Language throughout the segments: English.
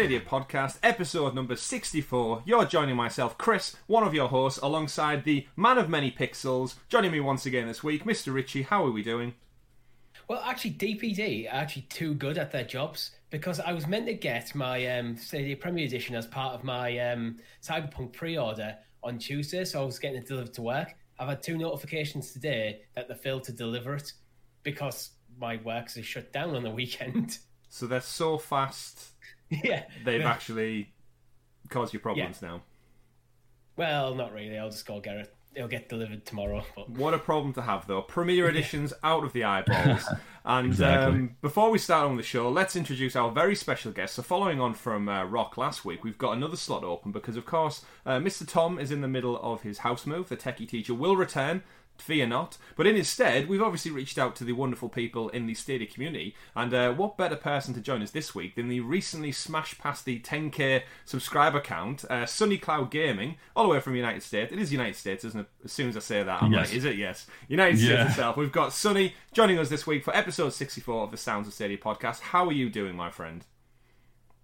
Stadia podcast, episode number 64. You're joining myself, Chris, one of your hosts, alongside the man of many pixels. Joining me once again this week, Mr. Ritchie. How are we doing? Well, actually, DPD are actually too good at their jobs because I was meant to get my um, Stadia Premier Edition as part of my um, Cyberpunk pre-order on Tuesday, so I was getting it delivered to work. I've had two notifications today that they failed to deliver it because my works is shut down on the weekend. So they're so fast, yeah, they've actually caused you problems now. Well, not really. I'll just go get it. It'll get delivered tomorrow. But What a problem to have, though. Premier editions out of the eyeballs. And Exactly. um, before we start on the show, let's introduce our very special guest. So, following on from uh, Rock last week, we've got another slot open because, of course, uh, Mr. Tom is in the middle of his house move. The techie teacher will return. Fear not. But in his stead, we've obviously reached out to the wonderful people in the Stadia community. And uh, what better person to join us this week than the recently smashed past the 10k subscriber count, uh, Sunny Cloud Gaming, all the way from the United States. It is United States, isn't it? As soon as I say that, I'm Yes. like, is it? Yes. United States Yeah. itself. We've got Sunny joining us this week for episode 64 of the Sounds of Stadia podcast. How are you doing, my friend?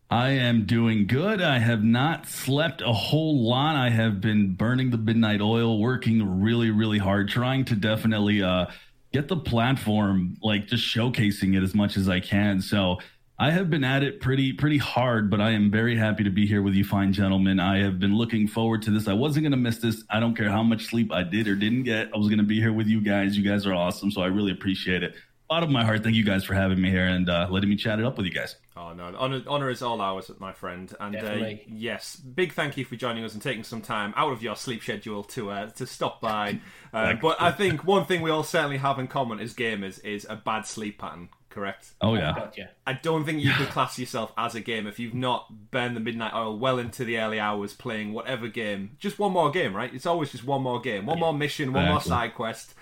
I am doing good. I have not slept a whole lot. I have been burning the midnight oil, working really, really hard, trying to definitely uh, get the platform, like just showcasing it as much as I can. So I have been at it pretty, pretty hard, but I am very happy to be here with you, fine gentlemen. I have been looking forward to this. I wasn't going to miss this. I don't care how much sleep I did or didn't get. I was going to be here with you guys. You guys are awesome. So I really appreciate it. Bottom of my heart, thank you guys for having me here and uh, letting me chat it up with you guys. Oh no, honor, honor is all ours, my friend. And uh, yes, big thank you for joining us and taking some time out of your sleep schedule to uh, to stop by. Uh, but I think one thing we all certainly have in common as gamers is a bad sleep pattern. Correct. Oh, yeah. gotcha. I don't think you could class yourself as a gamer if you've not burned the midnight oil well into the early hours playing whatever game. Just one more game, right? It's always just one more game, one more mission, one more side quest,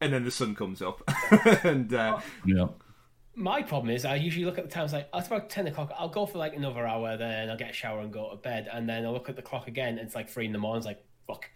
and then the sun comes up. and uh, Yeah. My problem is I usually look at the time. It's like oh, it's about ten o'clock. I'll go for like another hour, then I'll get a shower and go to bed, and then I'll look at the clock again. And it's like three in the morning. It's like fuck.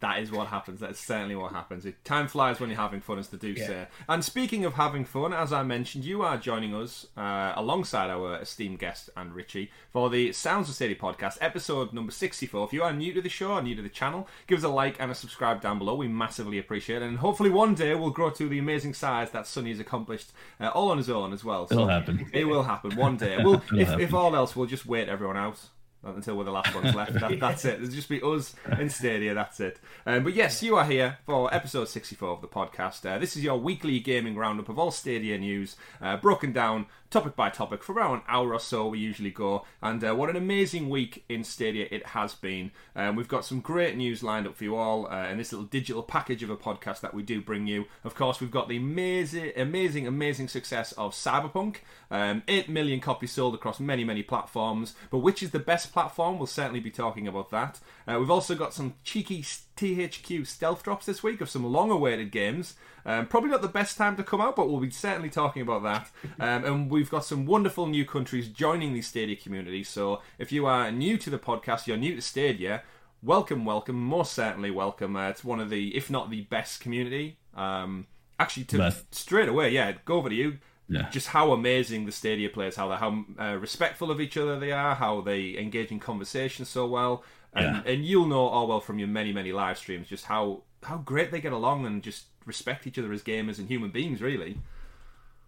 That is what happens. That's certainly what happens. It, time flies when you're having fun, as the do Yeah. say. And speaking of having fun, as I mentioned, you are joining us uh, alongside our esteemed guest and Richie for the Sounds of Stadia podcast, episode number 64. If you are new to the show or new to the channel, give us a like and a subscribe down below. We massively appreciate it. And hopefully one day we'll grow to the amazing size that Sonny has accomplished uh, all on his own as well. So It'll happen. It will happen one day. We'll, if, happen. if all else, we'll just wait everyone out until we're the last ones left. That, that's it. It'll just be us in Stadia. That's it. Um, but yes, you are here for episode 64 of the podcast. Uh, this is your weekly gaming roundup of all Stadia news, uh, broken down topic by topic for around an hour or so. We usually go, and uh, what an amazing week in Stadia it has been. Um, we've got some great news lined up for you all uh, in this little digital package of a podcast that we do bring you. Of course, we've got the amazing, amazing, amazing success of Cyberpunk. Um, 8 million copies sold across many, many platforms. But which is the best platform? We'll certainly be talking about that. Uh, we've also got some cheeky THQ stealth drops this week of some long awaited games. Um, probably not the best time to come out, but we'll be certainly talking about that. Um, and we've got some wonderful new countries joining the Stadia community. So if you are new to the podcast, you're new to Stadia, welcome, welcome, most certainly welcome. Uh, it's one of the, if not the best community. Um, actually, to straight away, yeah, go over to you Yeah. just how amazing the Stadia players, how they how uh, respectful of each other they are, how they engage in conversation so well, and, Yeah. and you'll know all well from your many many live streams just how how great they get along and just respect each other as gamers and human beings. Really,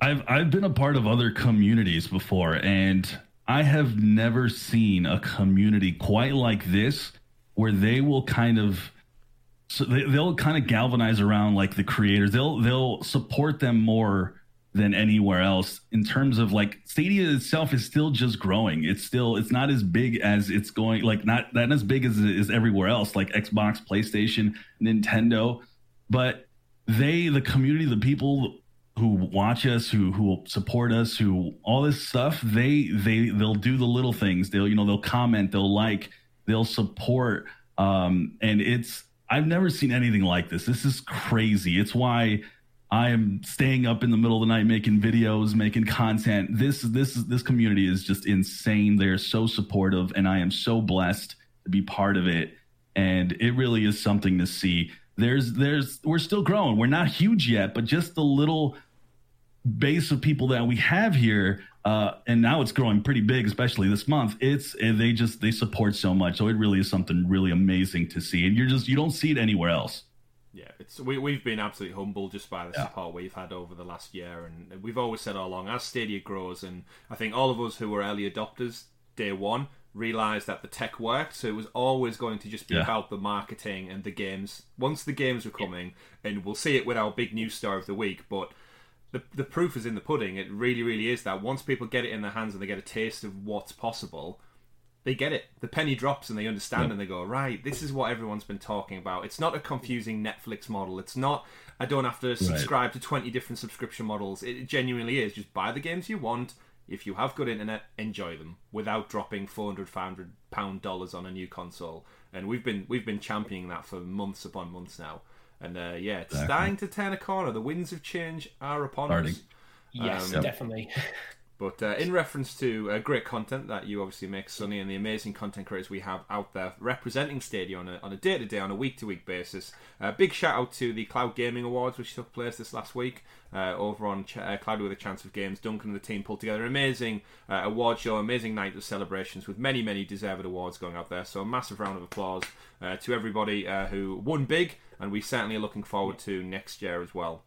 I've I've been a part of other communities before, and I have never seen a community quite like this, where they will kind of so they, they'll kind of galvanize around like the creators. They'll they'll support them more than anywhere else in terms of like Stadia itself is still just growing. It's still it's not as big as it's going like not not as big as it is everywhere else like Xbox, PlayStation, Nintendo, but they the community, the people who watch us, who who support us, who all this stuff, they they they'll do the little things. They'll you know they'll comment, they'll like, they'll support, um, and it's I've never seen anything like this. This is crazy. It's why I am staying up in the middle of the night making videos, making content. This this this community is just insane. They're so supportive, and I am so blessed to be part of it. And it really is something to see. There's there's we're still growing. We're not huge yet, but just the little base of people that we have here uh, and now it's growing pretty big, especially this month. It's they just they support so much, so it really is something really amazing to see, and you're just you don't see it anywhere else. Yeah, it's we we've been absolutely humbled just by the yeah. support we've had over the last year, and we've always said all along as Stadia grows, and I think all of us who were early adopters day one realized that the tech worked so it was always going to just be yeah. about the marketing and the games once the games were coming and we'll see it with our big news story of the week but the, the proof is in the pudding it really really is that once people get it in their hands and they get a taste of what's possible they get it the penny drops and they understand yeah. and they go right this is what everyone's been talking about it's not a confusing netflix model it's not i don't have to subscribe right. to 20 different subscription models it genuinely is just buy the games you want if you have good internet, enjoy them without dropping 400 500 pound dollars on a new console. And we've been we've been championing that for months upon months now. And uh, yeah, it's exactly. starting to turn a corner. The winds of change are upon Starting. us. Yes, um, definitely. But uh, in reference to uh, great content that you obviously make, Sonny, and the amazing content creators we have out there representing Stadia on a, day-to-day, on a week-to-week basis, uh, big shout out to the Cloud Gaming Awards, which took place this last week uh, over on Ch- uh, Cloud with a Chance of Games. Duncan and the team pulled together an amazing uh, award show, amazing night of celebrations with many, many deserved awards going out there. So a massive round of applause to everybody who won big, and we certainly are looking forward to next year as well.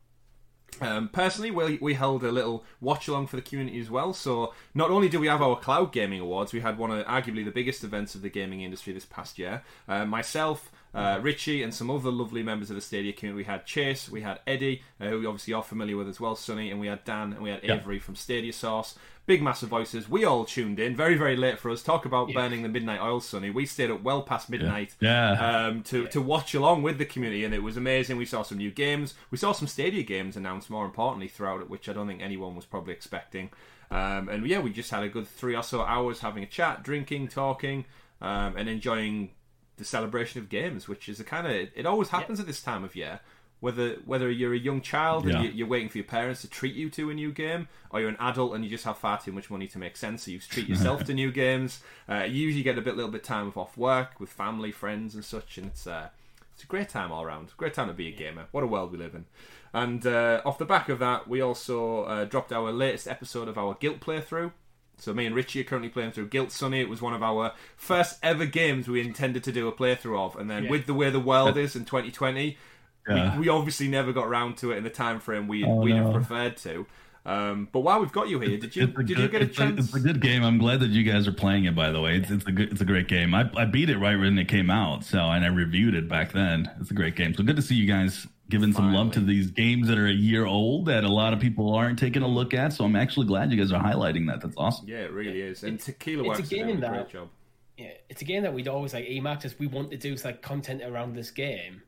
Um, personally, we, we held a little watch along for the community as well. So, not only do we have our Cloud Gaming Awards, we had one of arguably the biggest events of the gaming industry this past year. Uh, myself, uh, Richie, and some other lovely members of the Stadia community. We had Chase, we had Eddie, uh, who we obviously are familiar with as well, Sonny, and we had Dan, and we had yeah. Avery from Stadia Source big massive voices. We all tuned in very very late for us. Talk about yeah. burning the midnight oil, Sonny. We stayed up well past midnight yeah. yeah. Um, to yeah. to watch along with the community, and it was amazing. We saw some new games. We saw some Stadia games announced. More importantly, throughout it, which I don't think anyone was probably expecting. Um, and yeah, we just had a good three or so hours having a chat, drinking, talking, um, and enjoying the celebration of games, which is a kind of it always happens at this time of year whether whether you're a young child yeah. and you, are waiting for your parents to treat you to a new game, or you're an adult and you just have far too much money to make sense, so you treat yourself to new games. Uh, you usually get a bit little bit time off work with family, friends, and such, and it's uh, it's a great time all around. Great time to be a gamer. What a world we live in. And uh, off the back of that, we also uh, dropped our latest episode of our Guilt playthrough. So me and Richie are currently playing through Guilt Sunny. It was one of our first ever games we intended to do a playthrough of, and then yeah. with the way the world is in 2020, yeah. we, we, obviously never got around to it in the time frame we oh, we'd no. have preferred to. Um, but while we've got you here, did you did good, you get a chance? A, it's a good game. I'm glad that you guys are playing it. By the way, it's, it's a good, it's a great game. I, I beat it right when it came out, so and I reviewed it back then. It's a great game. So good to see you guys giving Finally. some love to these games that are a year old that a lot of people aren't taking a look at. So I'm actually glad you guys are highlighting that. That's awesome. Yeah, it really is. And Tequila Works is doing a great job. Yeah, it's a game that we'd always like. Emacs as we want to do like content around this game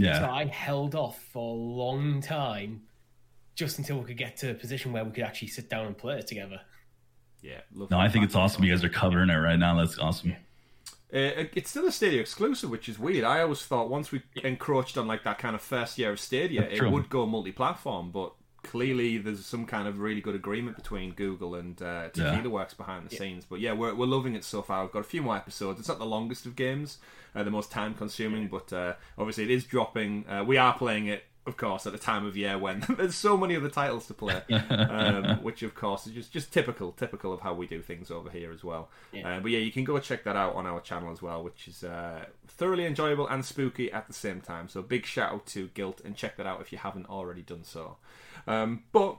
yeah. So I held off for a long time just until we could get to a position where we could actually sit down and play it together. Yeah. No, I think it's awesome. You guys are covering it right now. That's awesome. Uh, it's still a Stadia exclusive, which is weird. I always thought once we encroached on like that kind of first year of Stadia, That's it true. would go multi-platform. But clearly, there's some kind of really good agreement between Google and uh, Tequila yeah. Works behind the yeah. scenes. But yeah, we're we're loving it so far. We've got a few more episodes. It's not the longest of games, uh, the most time consuming. But uh, obviously, it is dropping. Uh, we are playing it, of course, at a time of year when there's so many other titles to play, um, which of course is just just typical typical of how we do things over here as well. Yeah. Uh, but yeah, you can go check that out on our channel as well, which is uh, thoroughly enjoyable and spooky at the same time. So big shout out to Guilt and check that out if you haven't already done so. Um, but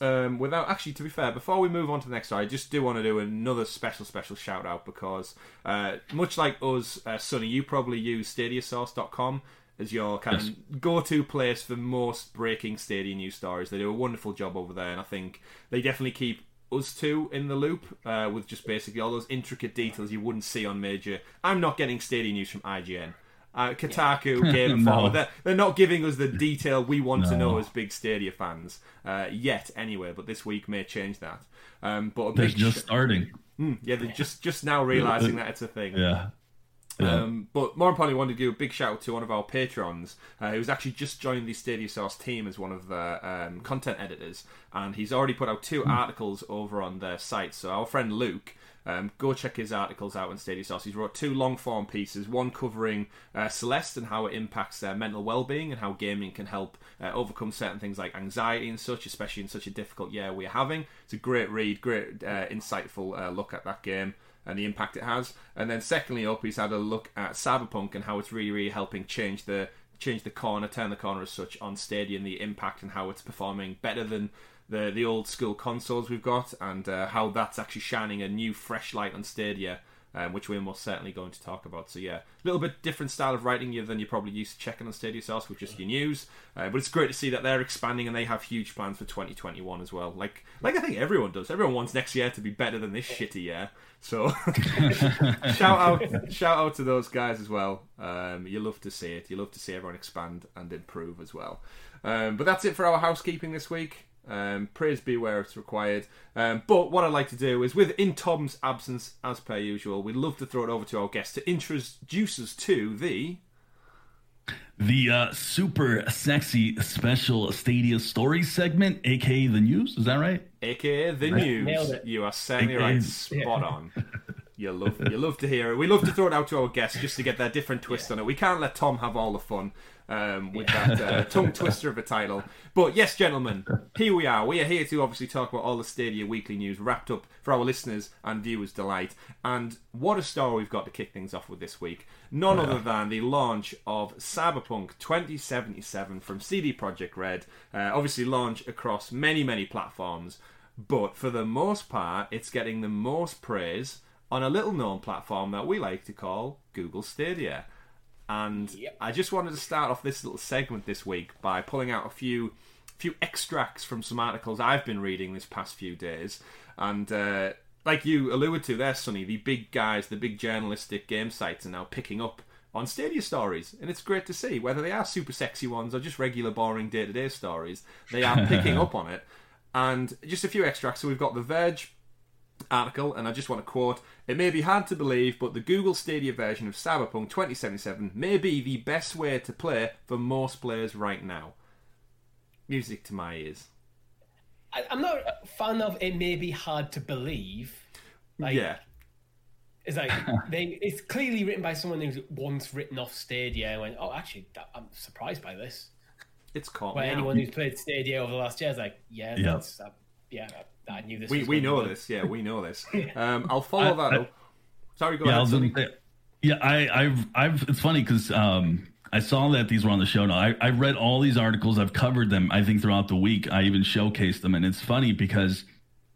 um, without actually, to be fair, before we move on to the next story, I just do want to do another special, special shout out because uh, much like us, uh, Sonny, you probably use StadiaSource.com as your kind yes. of go-to place for most breaking Stadia news stories. They do a wonderful job over there, and I think they definitely keep us two in the loop uh, with just basically all those intricate details you wouldn't see on major. I'm not getting Stadia news from IGN uh, Kotaku, yeah. Game Informer. no. they're, they're, not giving us the detail we want no. to know as big Stadia fans uh, yet, anyway. But this week may change that. Um, but they're just sh- starting. Mm, yeah, they're just just now realizing that it's a thing. Yeah. Yeah. Um, but more importantly, I wanted to give a big shout out to one of our patrons uh, who's actually just joined the Stadia Source team as one of the um, content editors, and he's already put out two mm. articles over on their site. So our friend Luke Um, go check his articles out on Stadia Source. He's wrote two long form pieces, one covering uh, Celeste and how it impacts their mental well being and how gaming can help uh, overcome certain things like anxiety and such, especially in such a difficult year we're having. It's a great read, great uh, insightful uh, look at that game and the impact it has. And then secondly up, he's had a look at Cyberpunk and how it's really, really helping change the change the corner, turn the corner as such on Stadia and the impact and how it's performing better than the the old school consoles we've got, and uh, how that's actually shining a new fresh light on Stadia. Um, which we're most certainly going to talk about. So yeah, a little bit different style of writing than you're probably used to checking on Stadia Source with just your news. Uh, but it's great to see that they're expanding and they have huge plans for 2021 as well. Like like I think everyone does. Everyone wants next year to be better than this shitty year. So shout out shout out to those guys as well. Um, you love to see it. You love to see everyone expand and improve as well. Um, but that's it for our housekeeping this week. Um, praise be where it's required. Um, but what I'd like to do is, with in Tom's absence, as per usual, we'd love to throw it over to our guest to introduce us to the the uh, super sexy special Stadia story segment, aka the news. Is that right? AKA the news. You are certainly AKA, right. Spot yeah. on. You love you love to hear it. We love to throw it out to our guests just to get their different twist yeah. on it. We can't let Tom have all the fun um, with yeah. that uh, tongue twister of a title. But yes, gentlemen, here we are. We are here to obviously talk about all the Stadia weekly news wrapped up for our listeners and viewers' delight. And what a story we've got to kick things off with this week. None yeah. other than the launch of Cyberpunk 2077 from CD Projekt Red. Uh, obviously, launch across many, many platforms. But for the most part, it's getting the most praise on a little known platform that we like to call Google Stadia. And yep. I just wanted to start off this little segment this week by pulling out a few few extracts from some articles I've been reading this past few days. And uh, like you alluded to there, Sonny, the big guys, the big journalistic game sites are now picking up on Stadia stories, and it's great to see whether they are super sexy ones or just regular boring day to day stories. They are picking up on it, and just a few extracts. So we've got The Verge article, and I just want to quote It may be hard to believe, but the Google Stadia version of Cyberpunk 2077 may be the best way to play for most players right now. Music to my ears. I, am not a fan of it may be hard to believe. Like, yeah. It's like they, it's clearly written by someone who's once written off Stadia and went, oh, actually, that, I'm surprised by this. It's caught. But anyone who's played Stadia over the last year is like, yeah, yeah. that's, uh, yeah, I knew this. We we know this. Yeah, we know this. Um, I'll follow I, that I, up. Sorry, go yeah, ahead. I yeah, I, I've I've. It's funny because um, I saw that these were on the show. Now I I read all these articles. I've covered them. I think throughout the week. I even showcased them, and it's funny because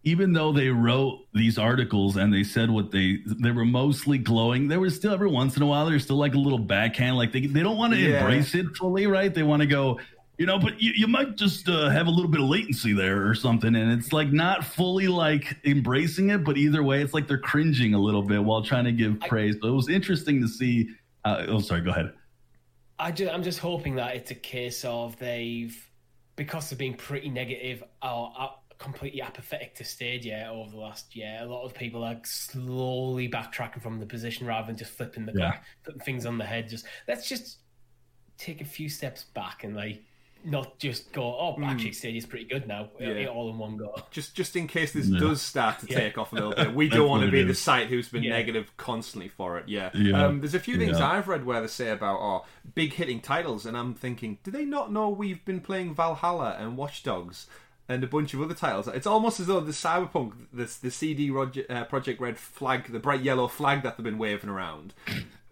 even though they wrote these articles and they said what they they were mostly glowing there was still every once in a while there's still like a little backhand like they, they don't want to yeah. embrace it fully right they want to go you know but you, you might just uh, have a little bit of latency there or something and it's like not fully like embracing it but either way it's like they're cringing a little bit while trying to give I, praise so it was interesting to see uh, oh sorry go ahead I just, i'm just hoping that it's a case of they've because of being pretty negative or uh, completely apathetic to Stadia over the last year a lot of people are slowly backtracking from the position rather than just flipping the yeah. putting things on the head just let's just take a few steps back and like not just go, oh, mm. actually, Stadia's pretty good now, yeah. all in one go. Just, just in case this yeah. does start to take off a little bit, we don't want to be the site who's been negative constantly for it. Yeah, um, there's a few things I've read where they say about oh, big hitting titles, and I'm thinking, do they not know we've been playing Valhalla and Watch Dogs? and a bunch of other titles. It's almost as though the Cyberpunk, this the CD Roger, uh, Projekt Red flag, the bright yellow flag that they've been waving around,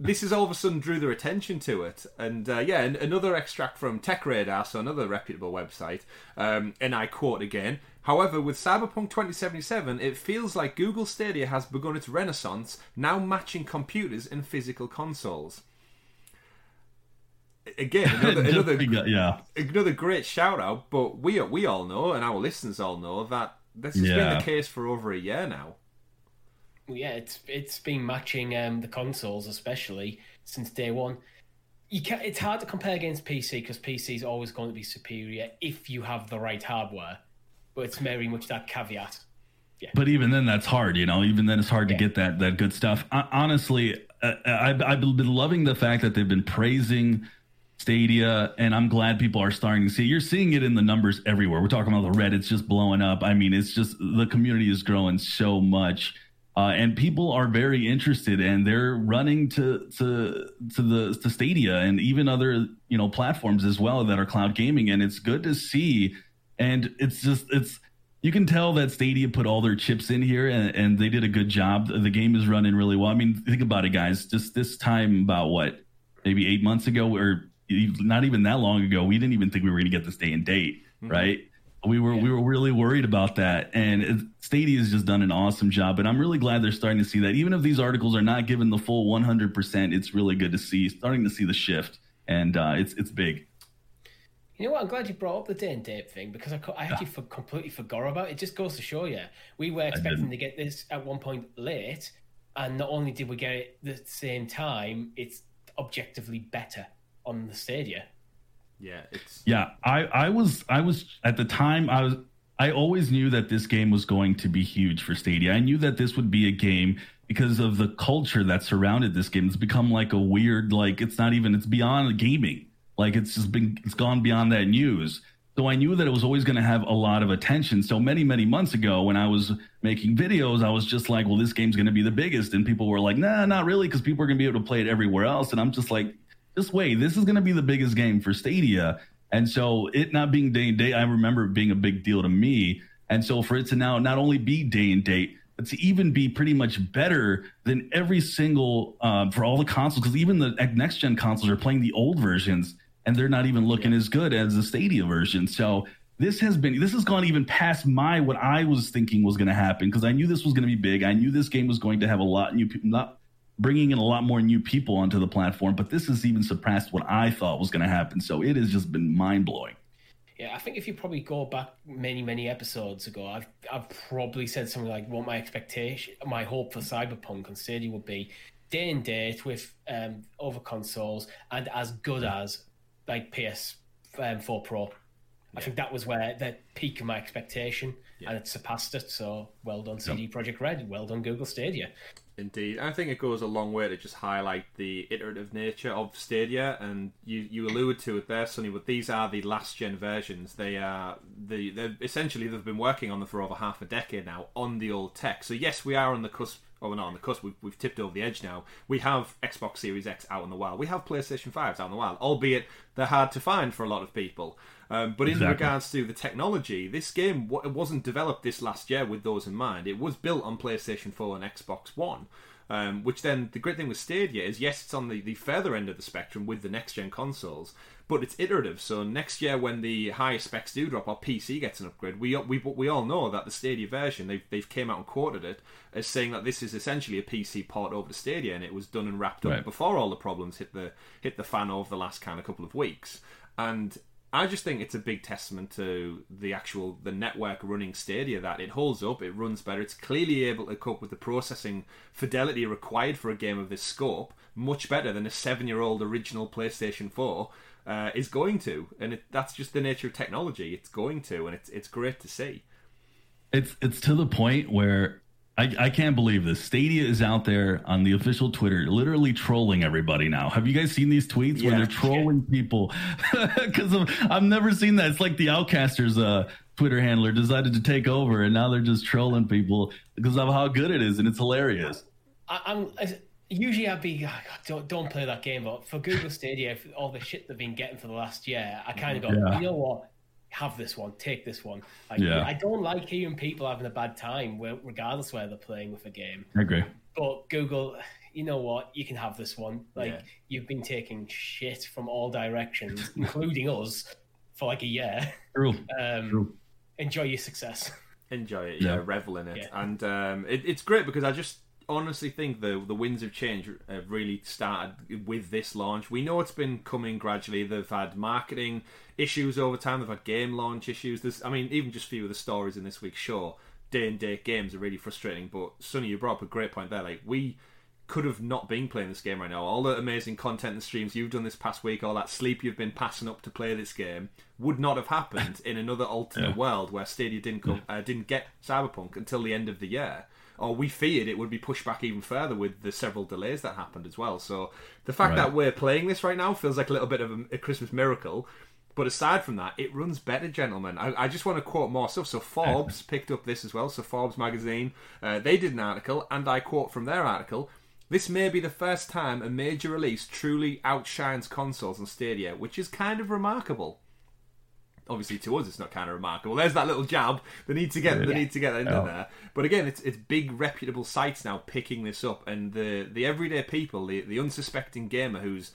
this is all of a sudden drew their attention to it. And uh, yeah, another extract from Tech Radar, so another reputable website, um, and I quote again. However, with Cyberpunk 2077, it feels like Google Stadia has begun its renaissance, now matching computers and physical consoles again another another, yeah. another great shout out but we we all know and our listeners all know that this has yeah. been the case for over a year now yeah it's it's been matching um, the consoles especially since day one you can it's hard to compare against pc because pc is always going to be superior if you have the right hardware but it's very much that caveat yeah. But even then, that's hard. You know, even then, it's hard yeah. to get that that good stuff. I, honestly, I, I've, I've been loving the fact that they've been praising Stadia, and I'm glad people are starting to see. You're seeing it in the numbers everywhere. We're talking about the Reddit's just blowing up. I mean, it's just the community is growing so much, Uh, and people are very interested, and they're running to to to the to Stadia and even other you know platforms as well that are cloud gaming, and it's good to see. And it's just it's you can tell that Stadia put all their chips in here, and, and they did a good job. The game is running really well. I mean, think about it, guys. Just this time, about what maybe eight months ago, or not even that long ago, we didn't even think we were going to get this day and date, mm-hmm. right? We were yeah. we were really worried about that, and Stadia has just done an awesome job. And I'm really glad they're starting to see that. Even if these articles are not given the full 100, percent it's really good to see starting to see the shift, and uh, it's it's big. You know what? I'm glad you brought up the day and date thing because I, I actually yeah. for, completely forgot about it. It just goes to show you we were expecting to get this at one point late, and not only did we get it the same time, it's objectively better on the Stadia. Yeah, it's yeah. I I was I was at the time I was I always knew that this game was going to be huge for Stadia. I knew that this would be a game because of the culture that surrounded this game. It's become like a weird like it's not even it's beyond gaming. Like it's just been it's gone beyond that news. So I knew that it was always going to have a lot of attention. So many, many months ago, when I was making videos, I was just like, well, this game's going to be the biggest. And people were like, nah, not really, because people are going to be able to play it everywhere else. And I'm just like, just wait, this is going to be the biggest game for Stadia. And so it not being day and date, I remember it being a big deal to me. And so for it to now not only be day and date, but to even be pretty much better than every single uh, for all the consoles, because even the next gen consoles are playing the old versions and they're not even looking yeah. as good as the Stadia version. So this has been this has gone even past my what I was thinking was going to happen because I knew this was going to be big. I knew this game was going to have a lot new people, not bringing in a lot more new people onto the platform, but this has even surpassed what I thought was going to happen. So it has just been mind blowing. Yeah, I think if you probably go back many, many episodes ago, I've I've probably said something like what my expectation, my hope for Cyberpunk on Stadia would be day and date with um, over consoles and as good as like PS4 um, Pro. I think that was where the peak of my expectation, yeah. and it surpassed it. So well done, CD Projekt Red. Well done, Google Stadia. Indeed, I think it goes a long way to just highlight the iterative nature of Stadia, and you you alluded to it there, Sonny. But these are the last gen versions. They are the they essentially they've been working on them for over half a decade now on the old tech. So yes, we are on the cusp. Oh, we're not on the cusp. We've, we've tipped over the edge now. We have Xbox Series X out in the wild. We have PlayStation 5s out in the wild, albeit they're hard to find for a lot of people. Um, but exactly. in regards to the technology, this game it wasn't developed this last year with those in mind. It was built on PlayStation 4 and Xbox One. Um, which then the great thing with Stadia is yes, it's on the, the further end of the spectrum with the next gen consoles, but it's iterative. So next year, when the higher specs do drop, our PC gets an upgrade. We we we all know that the Stadia version they've they've came out and quoted it as saying that this is essentially a PC port over to Stadia, and it was done and wrapped up right. before all the problems hit the hit the fan over the last kind of couple of weeks. And I just think it's a big testament to the actual the network running Stadia that it holds up, it runs better, it's clearly able to cope with the processing fidelity required for a game of this scope much better than a seven-year-old original PlayStation Four uh, is going to, and it, that's just the nature of technology. It's going to, and it's it's great to see. It's it's to the point where I, I can't believe this. Stadia is out there on the official Twitter, literally trolling everybody now. Have you guys seen these tweets yeah. where they're trolling people? Because I've never seen that. It's like the Outcasters uh, Twitter handler decided to take over, and now they're just trolling people because of how good it is, and it's hilarious. I, am usually I'd be don't don't play that game, but for Google Stadia, all the shit they've been getting for the last year, I kind of go, yeah. you know what? have this one, take this one. Like, yeah. I don't like hearing people having a bad time, regardless where they're playing with a game. I agree. But Google, you know what? You can have this one. Like yeah. you've been taking shit from all directions, including us, for like a year. True. Um, True. Enjoy your success. Enjoy it, yeah. yeah revel in it, yeah. and um, it, it's great because I just honestly think the the winds of change have really started with this launch. We know it's been coming gradually. They've had marketing issues over time. They've had game launch issues. There's, I mean, even just a few of the stories in this week's show, day and date games are really frustrating. But Sonny, you brought up a great point there. Like we could have not been playing this game right now. All the amazing content and streams you've done this past week, all that sleep you've been passing up to play this game, would not have happened in another alternate yeah. world where Stadia didn't come, uh, didn't get Cyberpunk until the end of the year or we feared it would be pushed back even further with the several delays that happened as well. So the fact right. that we're playing this right now feels like a little bit of a, a Christmas miracle. But aside from that, it runs better, gentlemen. I, I just want to quote more stuff. So Forbes picked up this as well. So Forbes magazine, uh, they did an article, and I quote from their article. This may be the first time a major release truly outshines consoles on Stadia, which is kind of remarkable. Obviously, to us, it's not kind of remarkable. There's that little jab. They need to get, they need to get into Yeah. there. But again, it's it's big reputable sites now picking this up, and the the everyday people, the the unsuspecting gamer who's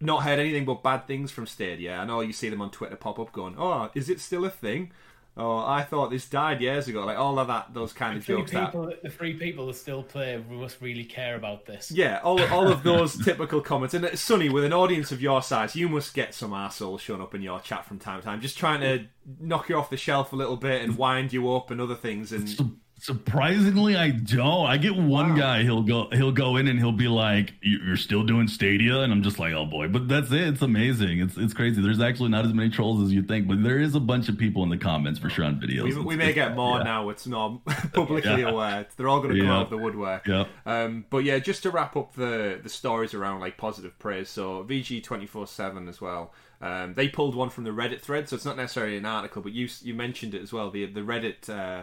not heard anything but bad things from Stadia. I know you see them on Twitter pop up going, "Oh, is it still a thing?" Oh, I thought this died years ago. Like all of that, those kind of Three jokes. That the three people that still play must really care about this. yeah, all, all of those typical comments. And uh, Sonny, with an audience of your size, you must get some arsehole showing up in your chat from time to time, just trying to knock you off the shelf a little bit and wind you up and other things. And Su- Surprisingly, I don't. I get one guy. He'll go. He'll go in and he'll be like, "You- "You're still doing Stadia," and I'm just like, "Oh boy!" But that's it. It's amazing. It's it's crazy. There's actually not as many trolls as you think, but there is a bunch of people in the comments for sure on videos. we, we may get more yeah. now. It's not publicly Yeah. aware. They're all going to come Yeah. out of the woodwork. Yeah. Um, but yeah, just to wrap up the the stories around like positive praise. So VG twenty four seven as well. Um, they pulled one from the Reddit thread, so it's not necessarily an article, but you you mentioned it as well. The the Reddit uh,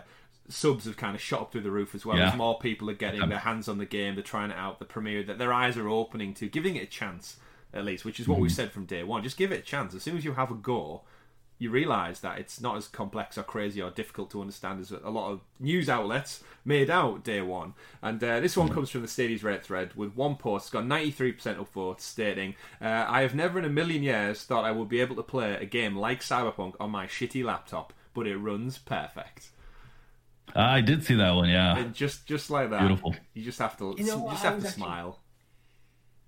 subs have kind of shot up through the roof as well. Yeah. As more people are getting their hands on the game, they're trying it out, the premiere, that their eyes are opening to giving it a chance at least, which is what Mm-hmm. we said from day one. Just give it a chance. As soon as you have a go, you realise that it's not as complex or crazy or difficult to understand as a lot of news outlets made out day one. And uh, this one comes from the Stadia's Reddit thread with one post, it's got 93% upvotes, stating, uh, I have never in a million years thought I would be able to play a game like Cyberpunk on my shitty laptop, but it runs perfect. Ah, I did see that one. Yeah. And just just like that, Beautiful. you just have to You know you just have to actually- smile.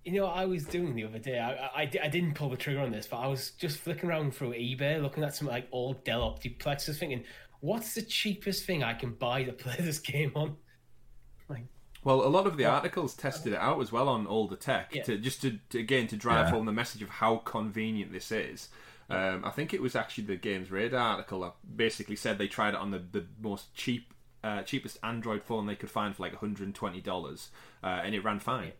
You know what I was doing the other day? I, I, I didn't pull the trigger on this, but I was just flicking around through eBay, looking at some like old Dell Optiplexes, thinking, what's the cheapest thing I can buy to play this game on? Like, Well, a lot of the articles tested it out as well on older tech, Yeah. to just to, to again to drive Yeah. home the message of how convenient this is. Um, I think it was actually the Games Radar article that basically said they tried it on the, the most cheap, uh, cheapest Android phone they could find for like one hundred and twenty dollars, uh, and it ran fine.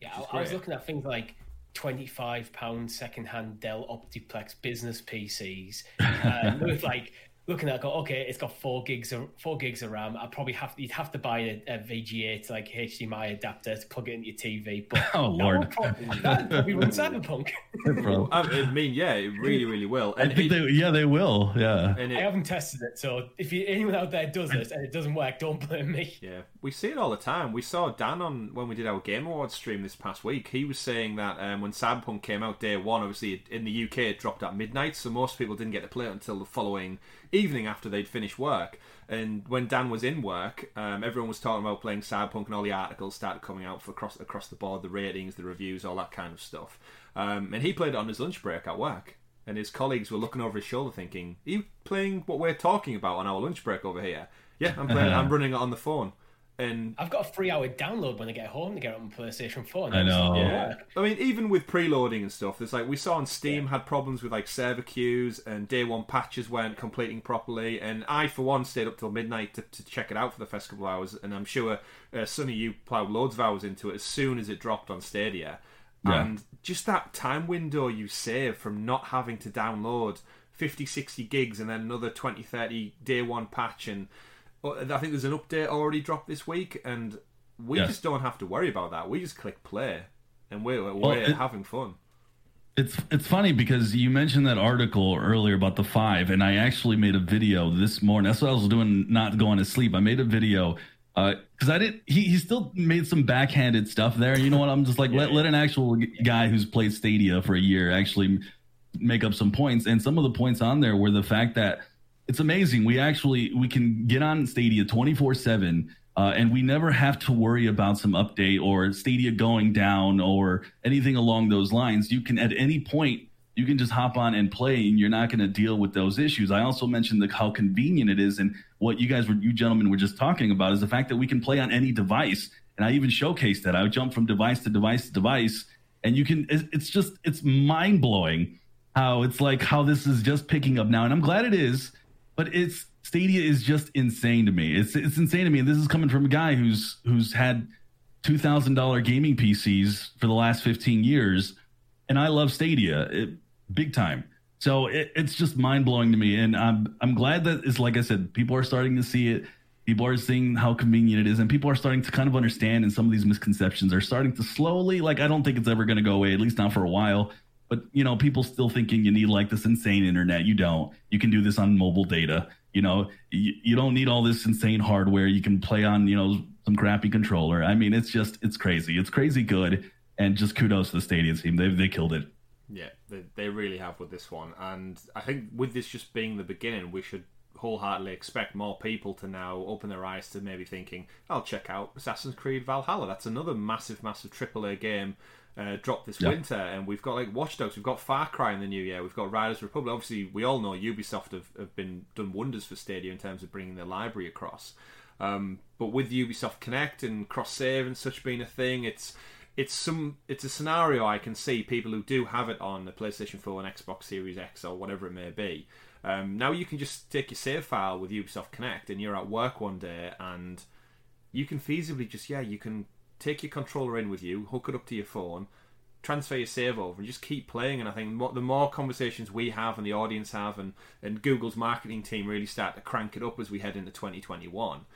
yeah, I, I was looking at things like twenty-five pound second-hand Dell Optiplex business PCs uh, with like looking at, go, okay, it's got four gigs of four gigs of RAM. I probably have you'd have to buy a, a VGA to like HDMI adapter to plug it into your TV, but Oh, that Lord. would probably, that'd probably run Cyberpunk. I I mean, yeah, it really, really will. I And think it, they, yeah, they will. Yeah. and I haven't tested it, so if you, anyone out there does this and it doesn't work, don't blame me. Yeah, we see it all the time. We saw Dan on when we did our Game Awards stream this past week. He was saying that um, when Cyberpunk came out day one, obviously in the UK it dropped at midnight, so most people didn't get to play it until the following evening after they'd finished work. And when Dan was in work, um, everyone was talking about playing Cyberpunk, and all the articles started coming out for across across the board, the ratings, the reviews, all that kind of stuff. Um, and he played it on his lunch break at work. And his colleagues were looking over his shoulder, thinking, "Are you playing what we're talking about on our lunch break over here?" Yeah, I'm playing. I'm running it on the phone. And I've got a three hour download when I get home to get it on PlayStation 4. and I know. Yeah. I mean, even with preloading and stuff, there's like we saw on Steam had problems with like server queues and day one patches weren't completing properly. And I, for one, stayed up till midnight to, to check it out for the first couple of hours. And I'm sure uh, Sonny, you plowed loads of hours into it as soon as it dropped on Stadia. Yeah. And just that time window you save from not having to download 50, 60 gigs and then another 20, 30 day one patch and I think there's an update already dropped this week, and we just don't have to worry about that. We just click play, and we're, we're Well, it- having fun. It's it's funny because you mentioned that article earlier about the five, and I actually made a video this morning. That's what I was doing, not going to sleep. I made a video uh, because I didn't. He, he still made some backhanded stuff there. You know what? I'm just like let let an actual guy who's played Stadia for a year actually make up some points, and some of the points on there were the fact that it's amazing. We actually we can get on Stadia 24 seven. Uh, and we never have to worry about some update or Stadia going down or anything along those lines. You can at any point you can just hop on and play, and you're not going to deal with those issues. I also mentioned the, how convenient it is, and what you guys were, you gentlemen were just talking about is the fact that we can play on any device. And I even showcased that. I would jump from device to device to device, and you can. It's, it's just it's mind blowing how it's like how this is just picking up now, and I'm glad it is. But it's Stadia is just insane to me. It's it's insane to me. And this is coming from a guy who's who's had two thousand dollar gaming PCs for the last fifteen years, and I love Stadia it, big time. So it, it's just mind blowing to me, and I'm I'm glad that it's like I said, people are starting to see it. People are seeing how convenient it is, and people are starting to kind of understand. And some of these misconceptions are starting to slowly, like I don't think it's ever going to go away, at least not for a while. But you know, people still thinking you need like this insane internet. You don't. You can do this on mobile data. You know, you, you don't need all this insane hardware. You can play on you know some crappy controller. I mean, it's just it's crazy. It's crazy good, and just kudos to the Stadia team. They they killed it. Yeah, they, they really have with this one, and I think with this just being the beginning, we should wholeheartedly expect more people to now open their eyes to maybe thinking, I'll check out Assassin's Creed Valhalla. That's another massive, massive AAA game uh, dropped this yep. winter, and we've got like Watch Dogs, we've got Far Cry in the new year, we've got Riders Republic. Obviously, we all know Ubisoft have, have been done wonders for Stadia in terms of bringing their library across. Um, but with Ubisoft Connect and cross save and such being a thing, it's it's some it's a scenario I can see people who do have it on the PlayStation 4 and Xbox Series X or whatever it may be. Um, now you can just take your save file with Ubisoft Connect and you're at work one day and you can feasibly just yeah you can take your controller in with you, hook it up to your phone, transfer your save over, and just keep playing. And I think the more conversations we have and the audience have, and, and Google's marketing team really start to crank it up as we head into 2021,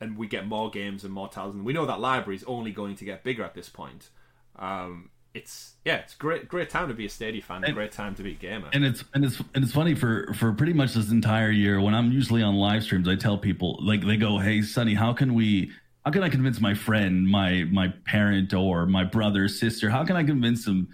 and we get more games and more titles, and we know that library is only going to get bigger at this point. Um, it's yeah, it's great great time to be a Stadia fan, and, great time to be a gamer. And it's and it's and it's funny for for pretty much this entire year when I'm usually on live streams, I tell people like they go, "Hey, Sonny, how can we how can I convince my friend, my my parent, or my brother, sister? How can I convince them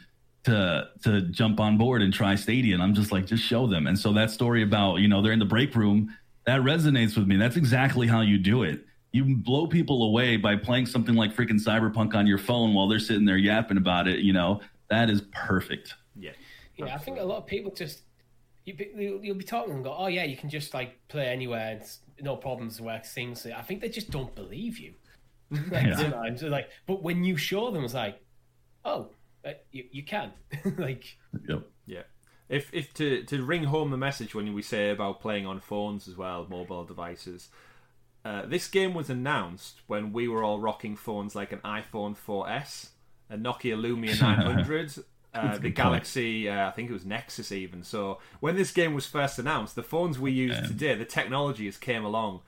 to to jump on board and try Stadia? And I'm just like, just show them. And so that story about you know they're in the break room that resonates with me. That's exactly how you do it. You blow people away by playing something like freaking Cyberpunk on your phone while they're sitting there yapping about it. You know that is perfect. Yeah, yeah. Absolutely. I think a lot of people just you you'll be talking and go, oh yeah, you can just like play anywhere and no problems work seamlessly. I think they just don't believe you yeah. sometimes. Like, but when you show them, it's like, oh, uh, you, you can. like, yep. yeah. If if to to ring home the message when we say about playing on phones as well, mobile devices. Uh, this game was announced when we were all rocking phones like an iPhone 4S, a Nokia Lumia 900, uh, the Galaxy, uh, I think it was Nexus even. So when this game was first announced, the phones we use um, today, the technology has came along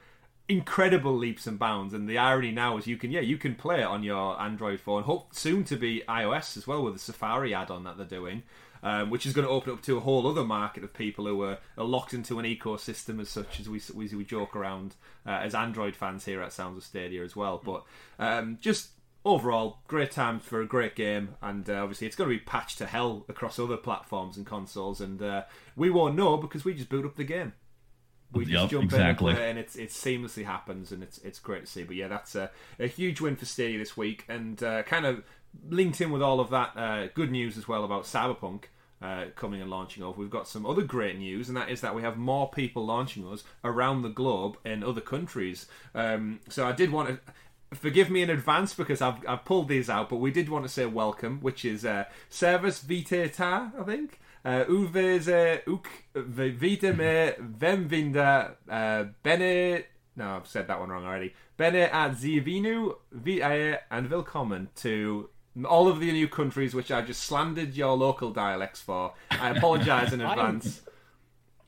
incredible leaps and bounds. And the irony now is you can, yeah, you can play it on your Android phone. Hope soon to be iOS as well with the Safari add-on that they're doing. Um, which is going to open up to a whole other market of people who are, are locked into an ecosystem as such as we we, we joke around uh, as Android fans here at Sounds of Stadia as well. But um, just overall, great time for a great game, and uh, obviously it's going to be patched to hell across other platforms and consoles, and uh, we won't know because we just boot up the game we just yep, jump exactly. in and, it's it seamlessly happens and it's it's great to see. But yeah, that's a, a huge win for Stadia this week and uh, kind of linked in with all of that uh, good news as well about Cyberpunk. Uh, coming and launching over. We've got some other great news, and that is that we have more people launching us around the globe in other countries. Um, so I did want to forgive me in advance because I've, I've pulled these out, but we did want to say welcome, which is uh, Service Viteta, I think. Uh, uveze uk videme vemvinda uh, bene. No, I've said that one wrong already. Bene at zivinu vi and willkommen to all of the new countries which I just slandered your local dialects for. I apologise in advance.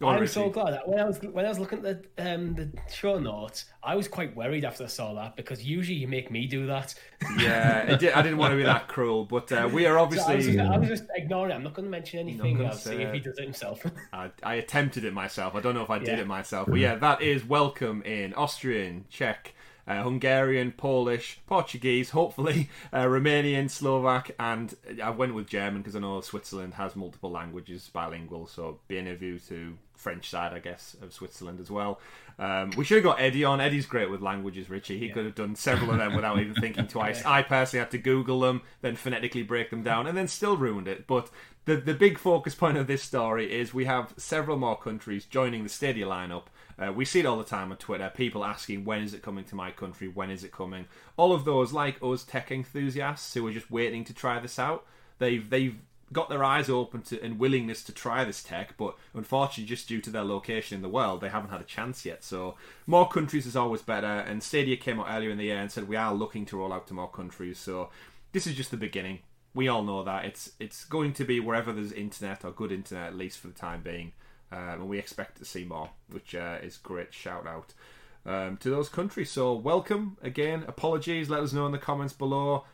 I'm Richie. so glad that when I was when I was looking at the um, the show notes, I was quite worried after I saw that because usually you make me do that. Yeah, did, I didn't want to be that cruel, but uh, we are obviously. So I, was just, I, was just, ignoring it. I'm not going to mention anything. I'll see if he does it himself. I, I, attempted it myself. I don't know if I did yeah. it myself, but yeah, that is welcome in Austrian, Czech, uh, Hungarian, Polish, Portuguese, hopefully uh, Romanian, Slovak, and I went with German because I know Switzerland has multiple languages, bilingual. So being bienvenue to French side, I guess, of Switzerland as well. Um, we should have got Eddie on. Eddie's great with languages, Richie. He yeah. could have done several of them without even thinking twice. I personally had to Google them, then phonetically break them down, and then still ruined it. But the the big focus point of this story is we have several more countries joining the Stadia lineup. Uh, we see it all the time on Twitter. People asking, when is it coming to my country? When is it coming? All of those, like us tech enthusiasts who are just waiting to try this out, they've they've got their eyes open to and willingness to try this tech, but unfortunately, just due to their location in the world, they haven't had a chance yet. So, more countries is always better. And Stadia came out earlier in the year and said we are looking to roll out to more countries. So, this is just the beginning. we all know that it's it's going to be wherever there's internet or good internet, at least for the time being, um, and we expect to see more, which uh, is great. Shout out um, to those countries. So welcome again. Apologies. Let us know in the comments below.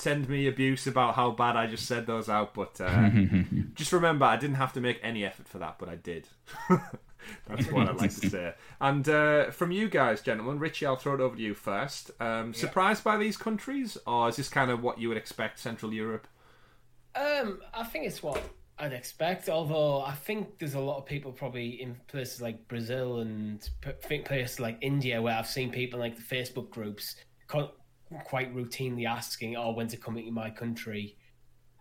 Send me abuse about how bad I just said those out, but uh, just remember I didn't have to make any effort for that, but I did. That's what I'd like to say. And uh, from you guys, gentlemen, Richie, I'll throw it over to you first. Um, surprised by these countries, or is this kind of what you would expect, Central Europe? Um, I think it's what I'd expect. Although I think there's a lot of people probably in places like Brazil and p- think places like India where I've seen people in, like the Facebook groups co- quite routinely asking, "Oh, when's it coming to my country?"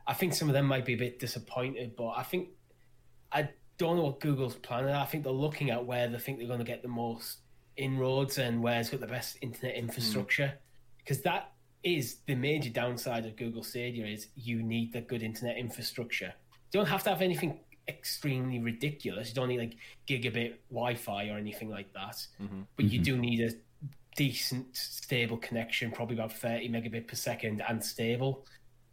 I think some of them might be a bit disappointed, but I think I don't know what Google's planning. I think they're looking at where they think they're going to get the most inroads and where it's got the best internet hmm. infrastructure, because that is the major downside of Google Stadia is you need the good internet infrastructure. You don't have to have anything extremely ridiculous. You don't need like gigabit Wi-Fi or anything like that, mm-hmm. but you mm-hmm. do need a decent stable connection, probably about 30 megabit per second and stable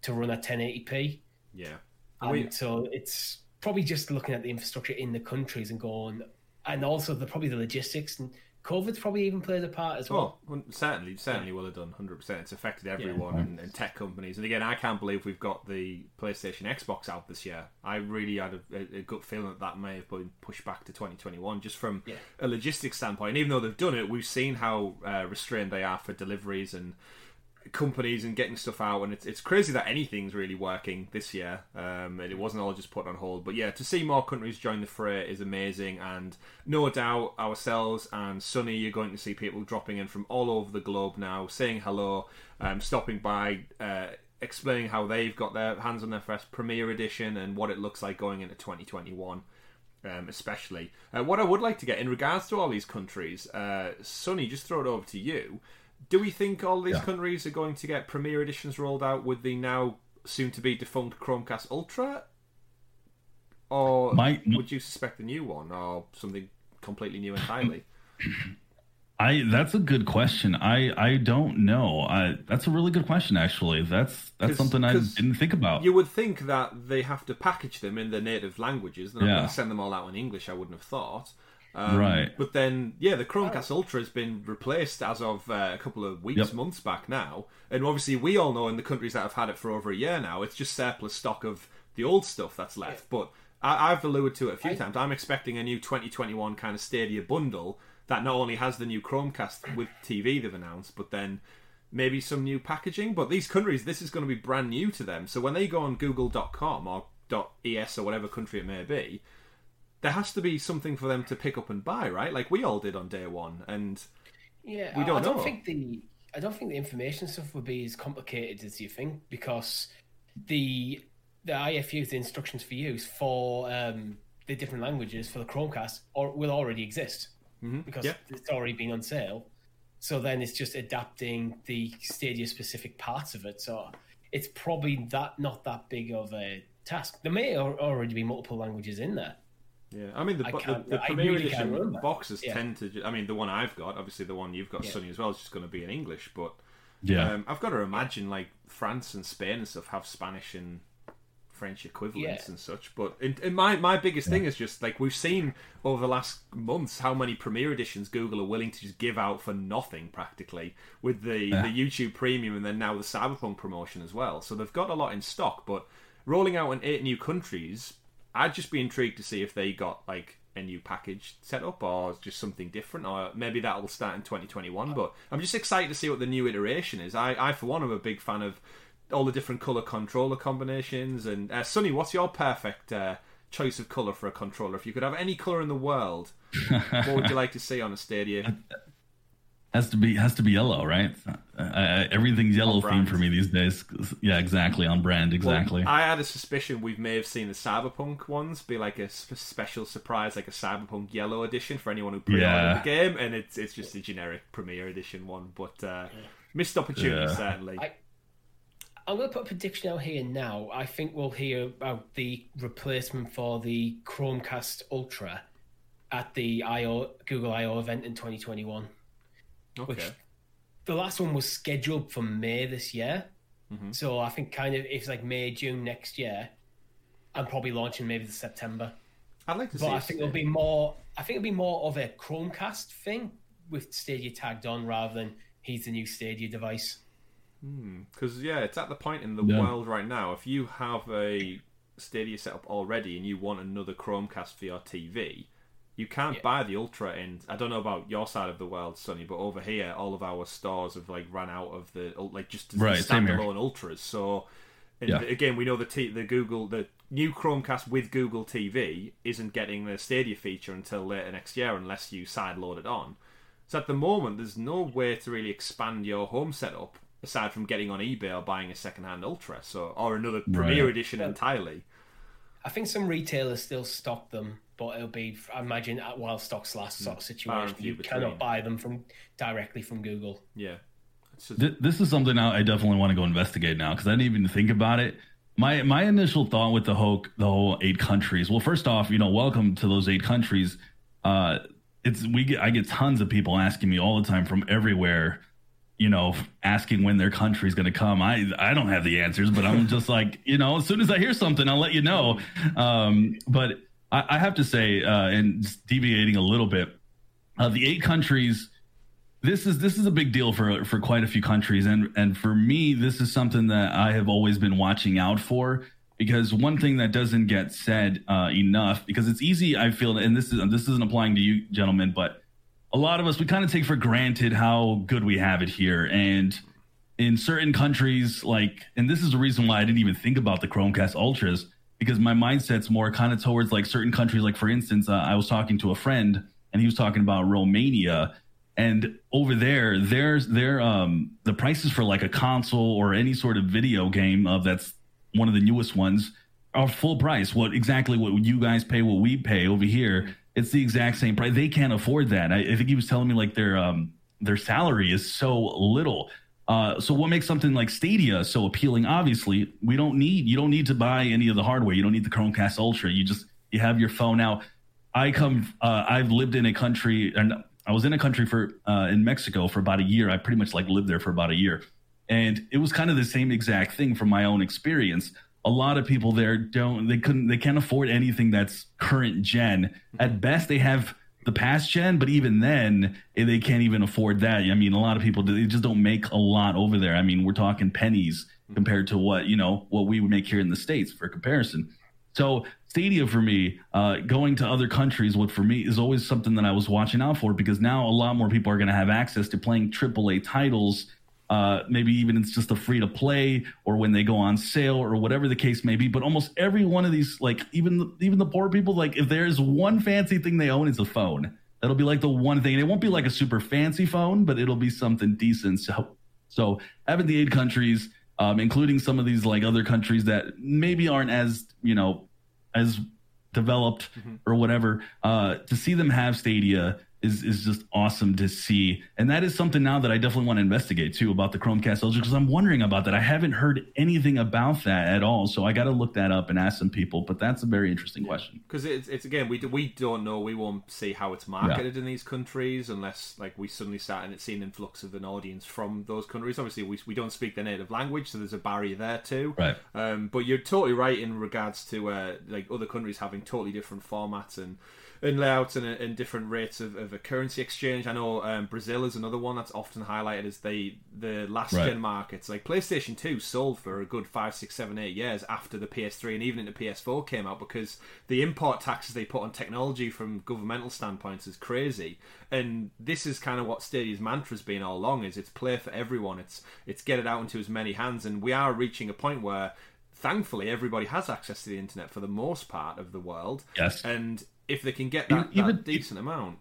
to run at 1080p. Yeah. And We- so it's probably just looking at the infrastructure in the countries and going, and also the probably the logistics and COVID's probably even played a part as well. Oh, well, certainly, certainly will have done. Hundred percent. It's affected everyone and, and tech companies. And again, I can't believe we've got the PlayStation Xbox out this year. I really had a, a, a good feeling that that may have been pushed back to 2021, just from Yeah. a logistics standpoint. And Even though they've done it, we've seen how uh, restrained they are for deliveries and companies and getting stuff out and it's, it's crazy that anything's really working this year um, and it wasn't all just put on hold but yeah to see more countries join the fray is amazing and no doubt ourselves and Sonny you're going to see people dropping in from all over the globe now saying hello um, stopping by uh, explaining how they've got their hands on their first premiere edition and what it looks like going into 2021 um, especially. Uh, what I would like to get in regards to all these countries, uh, Sonny, just throw it over to you. Do we think all these Yeah. countries are going to get Premier editions rolled out with the now soon to be defunct Chromecast Ultra? Or My- would you suspect a new one or something completely new entirely? I that's a good question. I I don't know. I that's a really good question actually. That's that's 'Cause- something I 'cause didn't think about. You would think that they have to package them in their native languages. They're not Yeah. going to send them all out in English. I wouldn't have thought. Um, Right. But then, yeah, the Chromecast Ultra has been replaced as of uh, a couple of weeks, Yep. months back now. And obviously, we all know in the countries that have had it for over a year now, it's just surplus stock of the old stuff that's left. But I, I've alluded to it a few I- times. I'm expecting a new 2021 kind of Stadia bundle that not only has the new Chromecast with TV they've announced, but then maybe some new packaging. But these countries, this is going to be brand new to them. So when they go on Google.com or .es or whatever country it may be, there has to be something for them to pick up and buy, right? Like we all did on day one. And Yeah, We don't I don't know. think the I don't think the information stuff would be as complicated as you think because the the IFUs, the instructions for use for um, the different languages for the Chromecast, or will already exist because Yeah. it's already been on sale. So then it's just adapting the Stadia specific parts of it. So it's probably that not that big of a task. There may already be multiple languages in there. Yeah, I mean the, I bo- the, the Premier really Edition boxes Yeah. tend to. I mean, the one I've got, obviously the one you've got, Yeah. Sonny, as well, is just going to be in English. But yeah. um, I've got to imagine like France and Spain and stuff have Spanish and French equivalents Yeah. and such. But in, in my my biggest thing is just like we've seen over the last months how many Premiere editions Google are willing to just give out for nothing practically with the the YouTube Premium and then now the Cyberpunk promotion as well. So they've got a lot in stock, but rolling out in eight new countries, I'd just be intrigued to see if they got like a new package set up or just something different or maybe that'll start in 2021 but i'm just excited to see what the new iteration is. I, I for one am a big fan of all the different color controller combinations and uh, Sonny what's your perfect uh, choice of color for a controller? If you could have any color in the world what would you like to see on a Stadia has to be has to be yellow, right? Uh, uh, everything's yellow brand. themed for me these days. Yeah, exactly on brand, exactly. I had a suspicion we may have seen the Cyberpunk ones be like a sp- special surprise, like a Cyberpunk Yellow edition for anyone who pre-ordered Yeah. the game, and it's it's just a generic premiere Edition one. But uh, missed opportunity Yeah. certainly. I- I'm going to put a prediction out here now. I think we'll hear about the replacement for the Chromecast Ultra at the IO Google I/O event in 2021. Okay, The last one was scheduled for May this year, Mm-hmm. So I think kind of if it's like May, June next year, I'm probably launching maybe the September. I'd like to but see. I think it'll be more. I think it'll be more of a Chromecast thing with Stadia tagged on rather than he's the new Stadia device. Because yeah, it's at the point in the Yeah. world right now. If you have a Stadia set up already and you want another Chromecast for your TV, you can't Yeah. buy the Ultra. And I don't know about your side of the world, Sonny, but over here, all of our stores have like run out of the like just the Right, same standalone Ultras. So. And Yeah. again, we know the T- the Google the new Chromecast with Google TV isn't getting the Stadia feature until later next year unless you sideload it on. So at the moment, there's no way to really expand your home setup aside from getting on eBay or buying a second-hand Ultra, so or another Premier Right. Edition entirely. I think some retailers still stock them, but it'll be, I imagine, at while stocks last sort of situation. You between. cannot buy them from directly from Google. Yeah, just, Th- this is something I definitely want to go investigate now because I didn't even think about it. My my initial thought with the whole the whole eight countries. Well, first off, you know, welcome to those eight countries. Uh, it's we get I get tons of people asking me all the time from everywhere. You know, asking when their country's going to come. I I don't have the answers, but I'm just like you know, as soon as I hear something, I'll let you know. Um, but I, I have to say, uh, and just deviating a little bit, uh, the eight countries this is this is a big deal for for quite a few countries and and for me this is something that I have always been watching out for because one thing that doesn't get said uh, enough because it's easy I feel and this is this isn't applying to you gentlemen but a lot of us we kind of take for granted how good we have it here. And in certain countries like and this is the reason why I didn't even think about the Chromecast Ultras because my mindset's more kind of towards like certain countries. Like for instance uh, I was talking to a friend and he was talking about Romania. And over there there's their um the prices for like a console or any sort of video game of that's one of the newest ones are full price. What exactly what you guys pay what we pay over here it's the exact same price they can't afford that i, I think he was telling me like their um their salary is so little uh, so what makes something like Stadia so appealing? Obviously, we don't need you don't need to buy any of the hardware. You don't need the Chromecast Ultra. You just you have your phone out. I come. Uh, I've lived in a country, and I was in a country for uh, in Mexico for about a year. I pretty much like lived there for about a year, and it was kind of the same exact thing from my own experience. A lot of people there don't. They couldn't. They can't afford anything that's current gen. At best, they have the past gen, but even then, eh, they can't even afford that. I mean, a lot of people they just don't make a lot over there. I mean, we're talking pennies compared to what you know what we would make here in the states for comparison. So Stadia for me, uh, going to other countries, what for me is always something that I was watching out for because now a lot more people are going to have access to playing AAA titles. Uh, maybe even it's just a free to play or when they go on sale or whatever the case may be. But almost every one of these, like even the, even the poor people, like if there's one fancy thing they own, it's a phone. That'll be like the one thing. It won't be like a super fancy phone, but it'll be something decent. So, so having the eight countries, um, including some of these like other countries that maybe aren't as you know as developed or whatever uh to see them have stadia is is just awesome to see. And that is something now that i definitely want to investigate too about the chromecast ultra because i'm wondering about that. I haven't heard anything about that at all so i got to look that up and ask some people but that's a very interesting question. Because it's, it's again we, we don't know. We won't see how it's marketed in these countries unless like we suddenly start and see an influx of an audience from those countries. Obviously we, we don't speak their native language so there's a barrier there too. Right. um, but you're totally right in regards to uh, like other countries having totally different formats and and layouts and, and different rates of, of a currency exchange. I know um, Brazil is another one that's often highlighted as the the last Right. gen markets. Like PlayStation Two sold for a good five, six, seven, eight years after the PS3 and even into PS4 came out because the import taxes they put on technology from governmental standpoints is crazy. And this is kind of what Stadia's mantra's been all along: is it's play for everyone. It's it's get it out into as many hands, and we are reaching a point where. Thankfully, everybody has access to the internet for the most part of the world. Yes. And if they can get that, Even- that decent amount,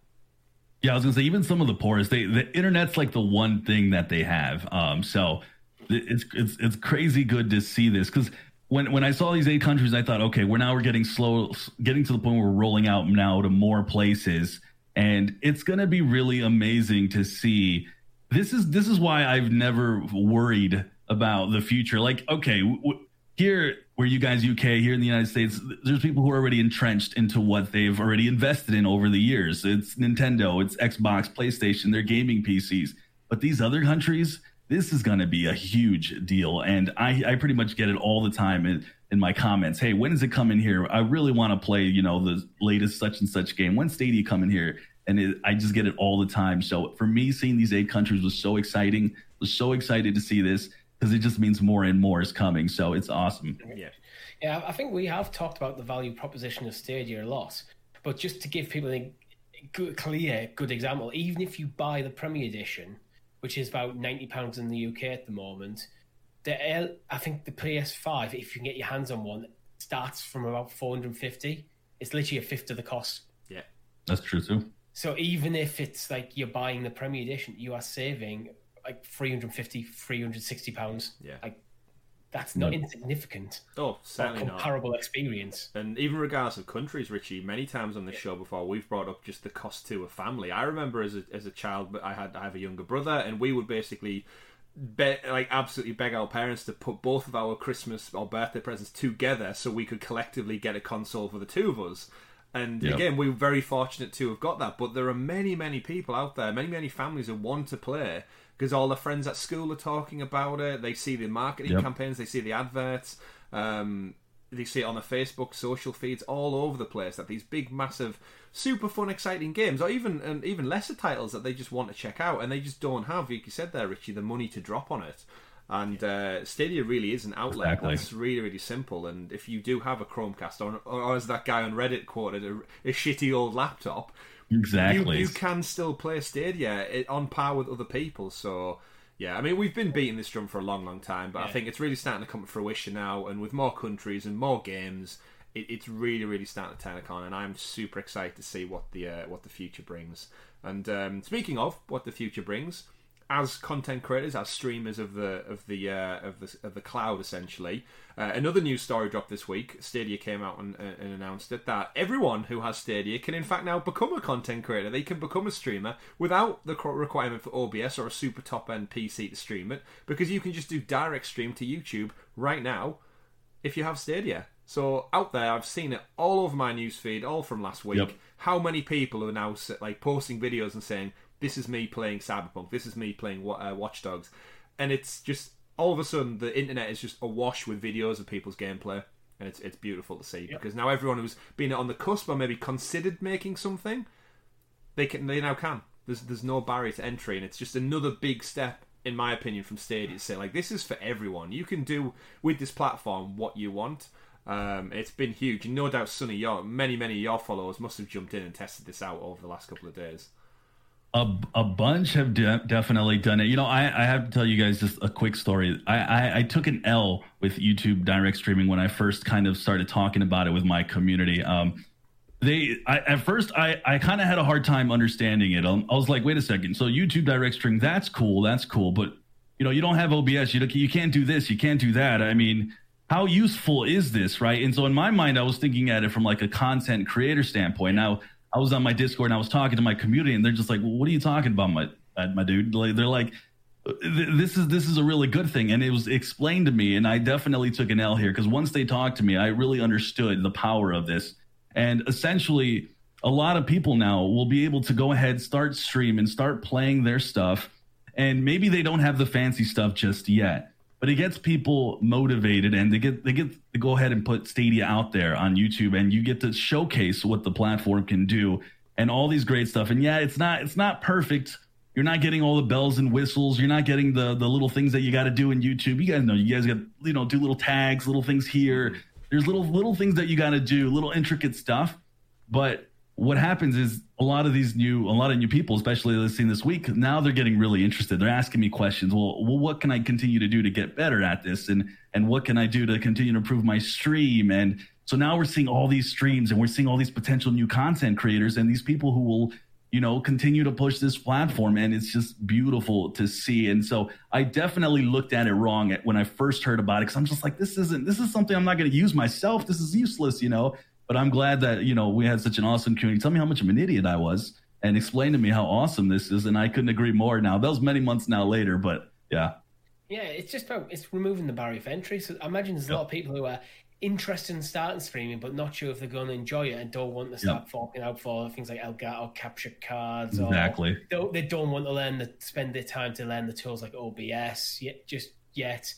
Yeah, I was gonna say even some of the poorest, they the internet's like the one thing that they have. Um, so it's it's it's crazy good to see this because when when I saw these eight countries, I thought, okay, we're now we're getting slow, getting to the point where we're rolling out now to more places, and it's gonna be really amazing to see. This is this is why I've never worried about the future. Like, okay, w- here where you guys UK here in the United States, there's people who are already entrenched into what they've already invested in over the years. It's Nintendo, it's Xbox, PlayStation, their gaming PCs. But these other countries, this is going to be a huge deal. And I, I pretty much get it all the time in, in my comments. Hey, when is it coming here? I really want to play, you know, the latest such and such game. When Stadia coming here? And it, I just get it all the time. So for me, seeing these eight countries was so exciting. Was so excited to see this because it just means more and more is coming. So it's awesome. Yeah. Yeah, I think we have talked about the value proposition of Stadia a lot. But just to give people a good, clear, good example, even if you buy the Premier Edition, which is about ninety pounds in the UK at the moment. The L, I think the PS5, if you can get your hands on one, starts from about four hundred and fifty. It's literally a fifth of the cost. Yeah, that's true too. So even if it's like you're buying the Premier Edition, you are saving like 350, 360 pounds. Yeah, like that's not insignificant. Oh, certainly comparable not. experience. And even regardless of countries, Richie, many times on this yeah. show before we've brought up just the cost to a family. I remember as a, as a child, but I had I have a younger brother, and we would basically. Be, like absolutely beg our parents to put both of our Christmas or birthday presents together so we could collectively get a console for the two of us. And yep. again, we were very fortunate to have got that. But there are many, many people out there, many, many families who want to play because all the friends at school are talking about it. They see the marketing yep. campaigns, they see the adverts, um, they see it on the Facebook social feeds all over the place. That these big, massive, super fun, exciting games, or even and even lesser titles that they just want to check out, and they just don't have, like you said there, Richie, the money to drop on it. And uh, Stadia really is an outlet. Exactly. It's really, really simple. And if you do have a Chromecast, or, or as that guy on Reddit quoted, a, a shitty old laptop, Exactly. You, you can still play Stadia on par with other people. So, yeah, I mean, we've been beating this drum for a long, long time, but yeah. I think it's really starting to come to fruition now. And with more countries and more games, it, it's really, really starting to turn a corner. And I'm super excited to see what the uh, what the future brings. And um, speaking of what the future brings, as content creators, as streamers of the of the uh, of the of the cloud, essentially. Uh, another news story dropped this week. Stadia came out and, uh, and, announced it that everyone who has Stadia can in fact now become a content creator. They can become a streamer without the requirement for OBS or a super top end PC to stream it, because you can just do direct stream to YouTube right now if you have Stadia. So out there, I've seen it all over my newsfeed, all from last week. Yep. How many people are now like posting videos and saying, this is me playing Cyberpunk. This is me playing uh, Watch Dogs, and it's just all of a sudden the internet is just awash with videos of people's gameplay, and it's it's beautiful to see yep. because now everyone who's been on the cusp or maybe considered making something, they can they now can. There's there's no barrier to entry, and it's just another big step in my opinion, from Stadia to say like this is for everyone. You can do with this platform what you want. Um, it's been huge, and no doubt, Sonny, your many many of your followers must have jumped in and tested this out over the last couple of days. A, a bunch have de- definitely done it. You know, I, I have to tell you guys just a quick story. I, I, I took an L with YouTube direct streaming when I first kind of started talking about it with my community. Um, they I, at first I, I kind of had a hard time understanding it. Um, I was like, wait a second. So YouTube direct stream, that's cool, that's cool, but you know, you don't have OBS, you you can't do this, you can't do that. I mean, how useful is this, right? And so in my mind, I was thinking at it from like a content creator standpoint. Now I was on my Discord and I was talking to my community, and they're just like, well, "What are you talking about, my uh, my dude?" Like, they're like, "This is this is a really good thing," and it was explained to me, and I definitely took an L here because once they talked to me, I really understood the power of this, and essentially, a lot of people now will be able to go ahead, start stream, and start playing their stuff, and maybe they don't have the fancy stuff just yet but it gets people motivated and they get they get to go ahead and put Stadia out there on YouTube and you get to showcase what the platform can do and all these great stuff. And yeah, it's not it's not perfect. You're not getting all the bells and whistles. You're not getting the the little things that you got to do in YouTube. You guys know you guys got you know do little tags, little things here. There's little little things that you got to do, little intricate stuff. But what happens is a lot of these new a lot of new people especially listening this week now they're getting really interested. They're asking me questions. Well, well what can i continue to do to get better at this? And and what can i do to continue to improve my stream? And so now we're seeing all these streams and we're seeing all these potential new content creators and these people who will you know continue to push this platform. And it's just beautiful to see. And so i definitely looked at it wrong when i first heard about it because i'm just like this isn't this is something i'm not going to use myself. This is useless you know but I'm glad that you know we had such an awesome community. Tell me how much of an idiot I was, and explain to me how awesome this is. And I couldn't agree more. Now that was many months now later, but yeah. Yeah, it's just about it's removing the barrier of entry. So I imagine there's a yep. lot of people who are interested in starting streaming, but not sure if they're going to enjoy it and don't want to start yep. forking out for things like Elgato capture cards. Exactly. Or they don't want to learn the spend their time to learn the tools like OBS yet, just yet.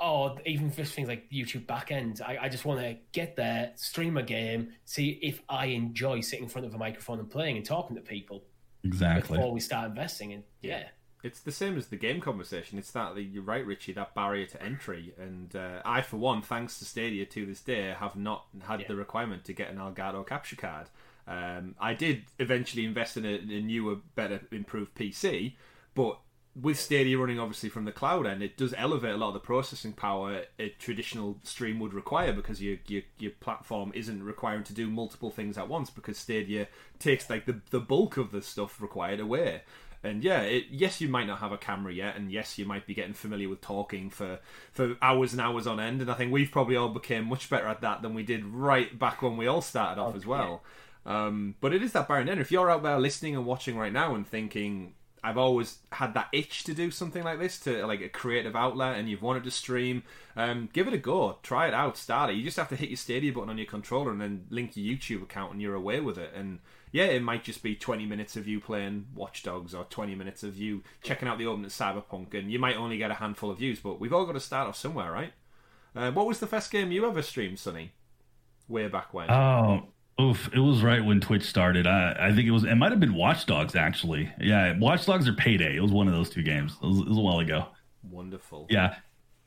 Or even just things like YouTube backend. I, I just want to get there, stream a game, see if I enjoy sitting in front of a microphone and playing and talking to people. Exactly. Before we start investing in, yeah it's the same as the game conversation. It's that you're right, Richie. That barrier to entry, and uh, I, for one, thanks to Stadia to this day, have not had yeah. the requirement to get an Elgato capture card. Um, I did eventually invest in a, a, newer, better, improved PC, but with Stadia running obviously from the cloud end, it does elevate a lot of the processing power a traditional stream would require because your your, your platform isn't requiring to do multiple things at once because Stadia takes like the the bulk of the stuff required away. And yeah, it, yes, you might not have a camera yet, and yes, you might be getting familiar with talking for for hours and hours on end. And I think we've probably all became much better at that than we did right back when we all started off okay. as well. Um, but it is that barrier. If you're out there listening and watching right now and thinking, I've always had that itch to do something like this, to like a creative outlet, and you've wanted to stream. Um, give it a go. Try it out. Start it. You just have to hit your Stadia button on your controller and then link your YouTube account, and you're away with it. And yeah, it might just be 20 minutes of you playing Watch Dogs or 20 minutes of you checking out the open of Cyberpunk, and you might only get a handful of views, but we've all got to start off somewhere, right? Uh, what was the first game you ever streamed, Sonny? Way back when? Oh, oof! It was right when Twitch started. I, I think it was. It might have been Watch Dogs actually. Yeah, Watch Dogs or Payday. It was one of those two games. It was, it was a while ago. Wonderful. Yeah,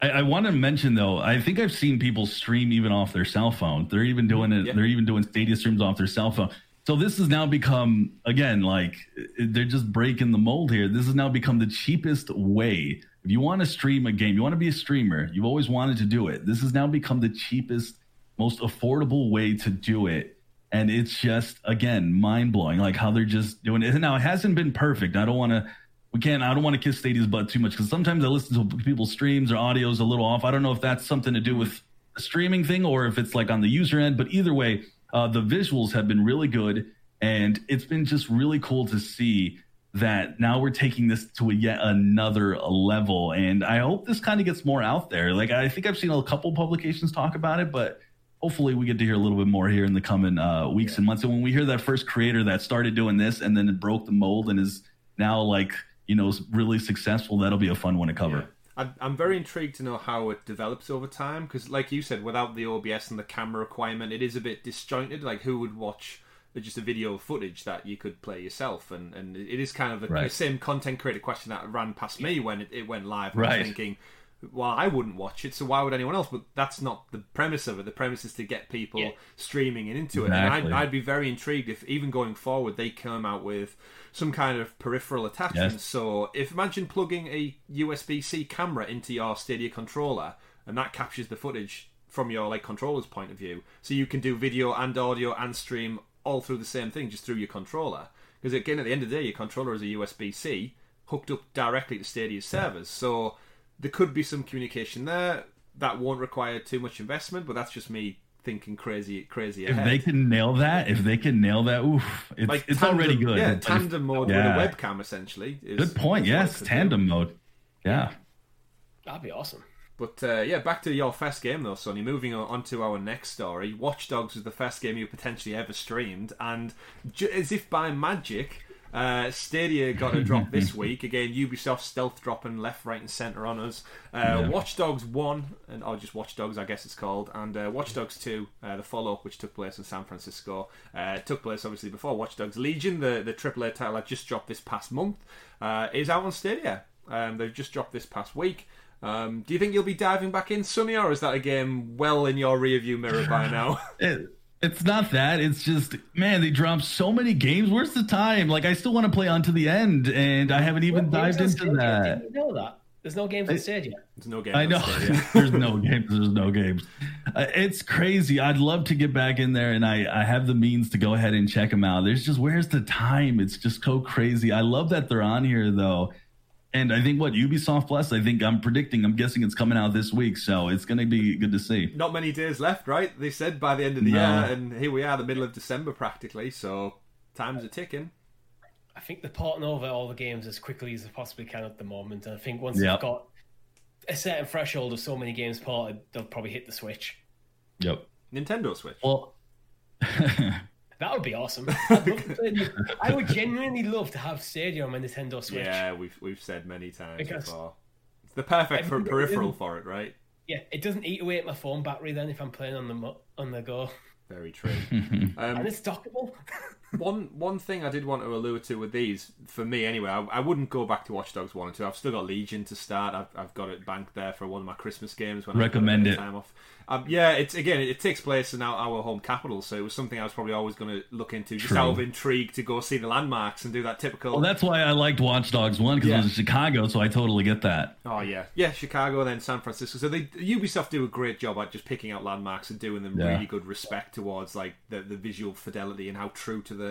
I, I want to mention though, I think I've seen people stream even off their cell phone. They're even doing it. Yeah. They're even doing Stadia streams off their cell phone. So this has now become again like they're just breaking the mold here. This has now become the cheapest way. If you want to stream a game, you want to be a streamer, you've always wanted to do it. This has now become the cheapest, most affordable way to do it. And it's just again mind blowing, like how they're just doing it. Now it hasn't been perfect. I don't want to, we can't. I don't want to kiss Stadia's butt too much because sometimes I listen to people's streams or audio's a little off. I don't know if that's something to do with the streaming thing or if it's like on the user end. But either way, uh, the visuals have been really good, and it's been just really cool to see that now we're taking this to a yet another level. And I hope this kind of gets more out there. Like I think I've seen a couple publications talk about it, but hopefully we get to hear a little bit more here in the coming uh, weeks yeah. and months. And when we hear that first creator that started doing this and then it broke the mold and is now like you know really successful, that'll be a fun one to cover. Yeah. I'm very intrigued to know how it develops over time because, like you said, without the OBS and the camera requirement, it is a bit disjointed. Like, who would watch just a video footage that you could play yourself? And and it is kind of the, right. same content creator question that ran past me when it, it went live. Right. I was thinking, well, I wouldn't watch it, so why would anyone else? But that's not the premise of it. The premise is to get people yeah. streaming and into exactly. it. And I'd, I'd, be very intrigued if, even going forward, they come out with some kind of peripheral attachment. Yes. So, if imagine plugging a USB C camera into your Stadia controller, and that captures the footage from your like controller's point of view, so you can do video and audio and stream all through the same thing just through your controller. Because again, at the end of the day, your controller is a USB C hooked up directly to Stadia's servers. So there could be some communication there that won't require too much investment, but that's just me thinking crazy, crazy. Ahead. If they can nail that, if they can nail that, oof, it's, like it's tandem, already good. Yeah, tandem mode yeah. with a webcam essentially. Is, good point. Yes, tandem do. mode. Yeah, that'd be awesome. But uh, yeah, back to your first game though, Sonny. Moving on to our next story, Watch Dogs was the first game you potentially ever streamed, and as if by magic, uh, Stadia got a drop this week. Again, Ubisoft stealth dropping left, right, and centre on us. Uh, yeah. Watch Dogs 1, and, or just Watch Dogs, I guess it's called, and uh, Watch Dogs 2, uh, the follow up, which took place in San Francisco. Uh, took place, obviously, before Watch Dogs Legion, the, the AAA title that just dropped this past month, uh, is out on Stadia. Um, they've just dropped this past week. Um, do you think you'll be diving back in, Sonny, or is that a game well in your rearview mirror by now? It's not that. It's just, man, they dropped so many games. Where's the time? Like, I still want to play Unto the End, and I haven't even what dived into that. Did you know that? There's no games on stage yet. There's no games. I know. There's no games. There's no games. Uh, it's crazy. I'd love to get back in there, and I I have the means to go ahead and check them out. There's just where's the time? It's just so crazy. I love that they're on here though. And I think what Ubisoft Plus, I think I'm predicting, I'm guessing it's coming out this week, so it's going to be good to see. Not many days left, right? They said by the end of the no. year, and here we are, the middle of December practically, so times are ticking. I think they're porting over all the games as quickly as they possibly can at the moment. And I think once yep. they've got a certain threshold of so many games ported, they'll probably hit the switch. Yep. Nintendo Switch. Well, That would be awesome. I'd love to play- I would genuinely love to have Stadia on my Nintendo Switch. Yeah, we've we've said many times Because- before. It's the perfect for peripheral for it, right? Yeah, it doesn't eat away at my phone battery then if I'm playing on the on the go, Very true. and um, it's dockable. one one thing I did want to allude to with these, for me anyway, I, I wouldn't go back to Watch Dogs one and two. I've still got Legion to start. I've, I've got it banked there for one of my Christmas games when Recommend a bit it. Time off. Um, yeah, it's again, it, it takes place in our, our home capital, so it was something I was probably always going to look into, just True. out of intrigue to go see the landmarks and do that typical. well, that's why I liked Watch Dogs one because Yeah. it was in Chicago, so I totally get that. Oh yeah, yeah, Chicago and then San Francisco. So they Ubisoft do a great job at just picking out landmarks and doing them Yeah. really good respect towards like the the visual fidelity and how true to the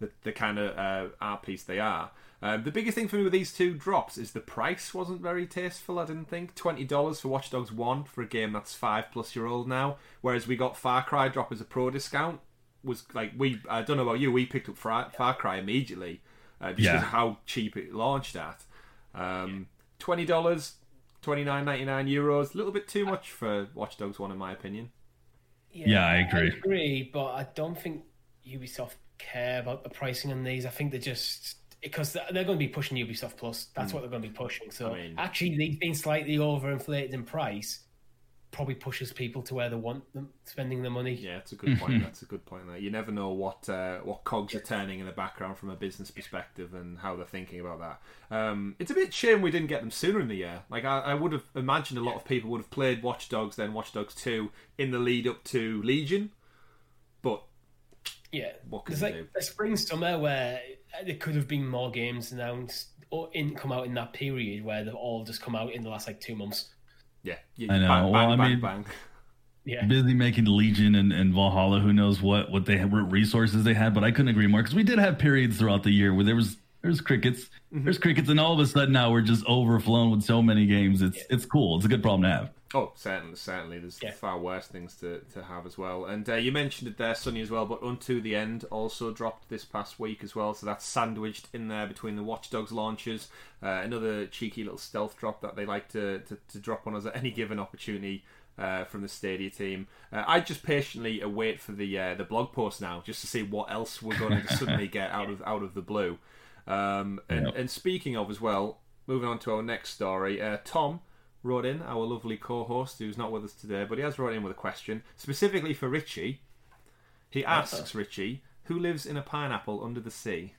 the, the kind of uh, art piece they are. Um, the biggest thing for me with these two drops is the price wasn't very tasteful. I didn't think twenty dollars for Watch Dogs One for a game that's five plus year old now, whereas we got Far Cry drop as a pro discount. Was like we I don't know about you, we picked up Far, Far Cry immediately uh, just Yeah. because of how cheap it launched at. Um, Twenty dollars, twenty nine ninety nine euros. A little bit too much for Watch Dogs One, in my opinion. Yeah, I agree. I agree, but I don't think Ubisoft care about the pricing on these. I think they're just because they're going to be pushing Ubisoft Plus. That's what they're going to be pushing. So. I mean- actually, these being slightly overinflated in price probably pushes people to where they want them spending the money. Yeah, it's a good point. That's a good point. There, you never know what uh, what cogs are turning in the background from a business perspective and how they're thinking about that. Um, it's a bit shame we didn't get them sooner in the year. Like I, I would have imagined, a lot of people would have played Watch Dogs, then Watch Dogs Two in the lead up to Legion. But Yeah, What can there's you like do? a spring summer where there could have been more games announced or in come out in that period where they've all just come out in the last like two months. yeah, you, I know. Bang, Well, bang, I bang, mean- bang. Yeah, Busy making Legion and, and Valhalla. Who knows what what they had, what resources they had, but I couldn't agree more because we did have periods throughout the year where there was there's crickets, Mm-hmm. there's crickets, and all of a sudden now we're just overflown with so many games. It's it's cool. It's a good problem to have. Oh, certainly, certainly. There's Yeah. far worse things to, to have as well. And uh, you mentioned it there, Sonny, as well. But Unto the End also dropped this past week as well. So that's sandwiched in there between the Watch Dogs launches. Uh, another cheeky little stealth drop that they like to, to, to drop on us at any given opportunity. Uh, from the Stadia team, uh, I just patiently await for the uh, the blog post now, just to see what else we're going to suddenly get out of out of the blue. Um, and, Yep. and speaking of as well, moving on to our next story, uh, Tom wrote in, our lovely co-host who's not with us today, but he has wrote in with a question specifically for Richie. He asks Richie, who lives in a pineapple under the sea?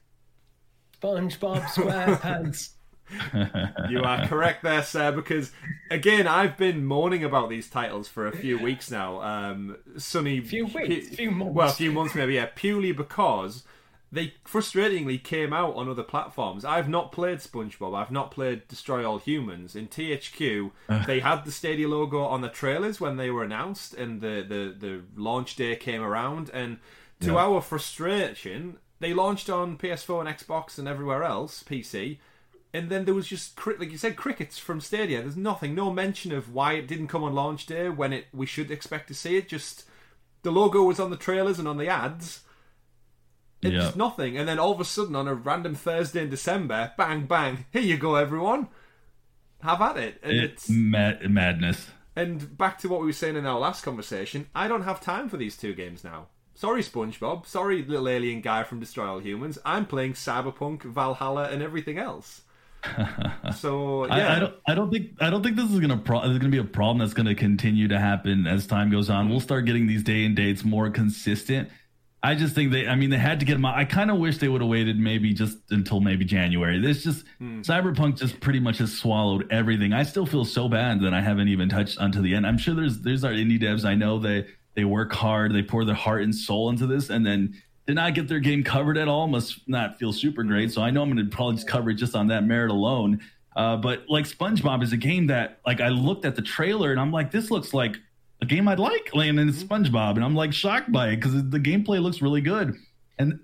SpongeBob SquarePants. You are correct there, sir, because again, I've been moaning about these titles for a few weeks now. Um, Sonny, Few weeks, few months. well, a few months maybe, yeah, purely because they frustratingly came out on other platforms. I've not played SpongeBob. I've not played Destroy All Humans. In THQ, uh. they had the Stadia logo on the trailers when they were announced, and the the, the launch day came around, and to Yeah. our frustration, they launched on PS4 and Xbox and everywhere else, PC. And then there was just, like you said, crickets from Stadia. There's nothing, no mention of why it didn't come on launch day when it we should expect to see it. Just the logo was on the trailers and on the ads. It's Yeah. nothing. And then all of a sudden, on a random Thursday in December, bang, bang, here you go, everyone. Have at it. And It's it's mad- madness. and back to what we were saying in our last conversation, I don't have time for these two games now. Sorry, SpongeBob. Sorry, little alien guy from Destroy All Humans. I'm playing Cyberpunk, Valhalla, and everything else. so yeah, I, I don't. I don't think. I don't think this is gonna. Pro- this is gonna be a problem that's gonna continue to happen as time goes on. We'll start getting these day and dates more consistent. I just think they. I mean, they had to get them out. I kind of wish they would have waited maybe just until maybe January. This just Cyberpunk just pretty much has swallowed everything. I still feel so bad that I haven't even touched Unto the End. I'm sure there's there's our indie devs. I know they they work hard. They pour their heart and soul into this, and then did not get their game covered at all. Must not feel super great. So I know I'm going to probably just cover it just on that merit alone. Uh, but like SpongeBob is a game that like I looked at the trailer and I'm like, this looks like a game I'd like. And it's SpongeBob, and I'm like shocked by it because the gameplay looks really good. And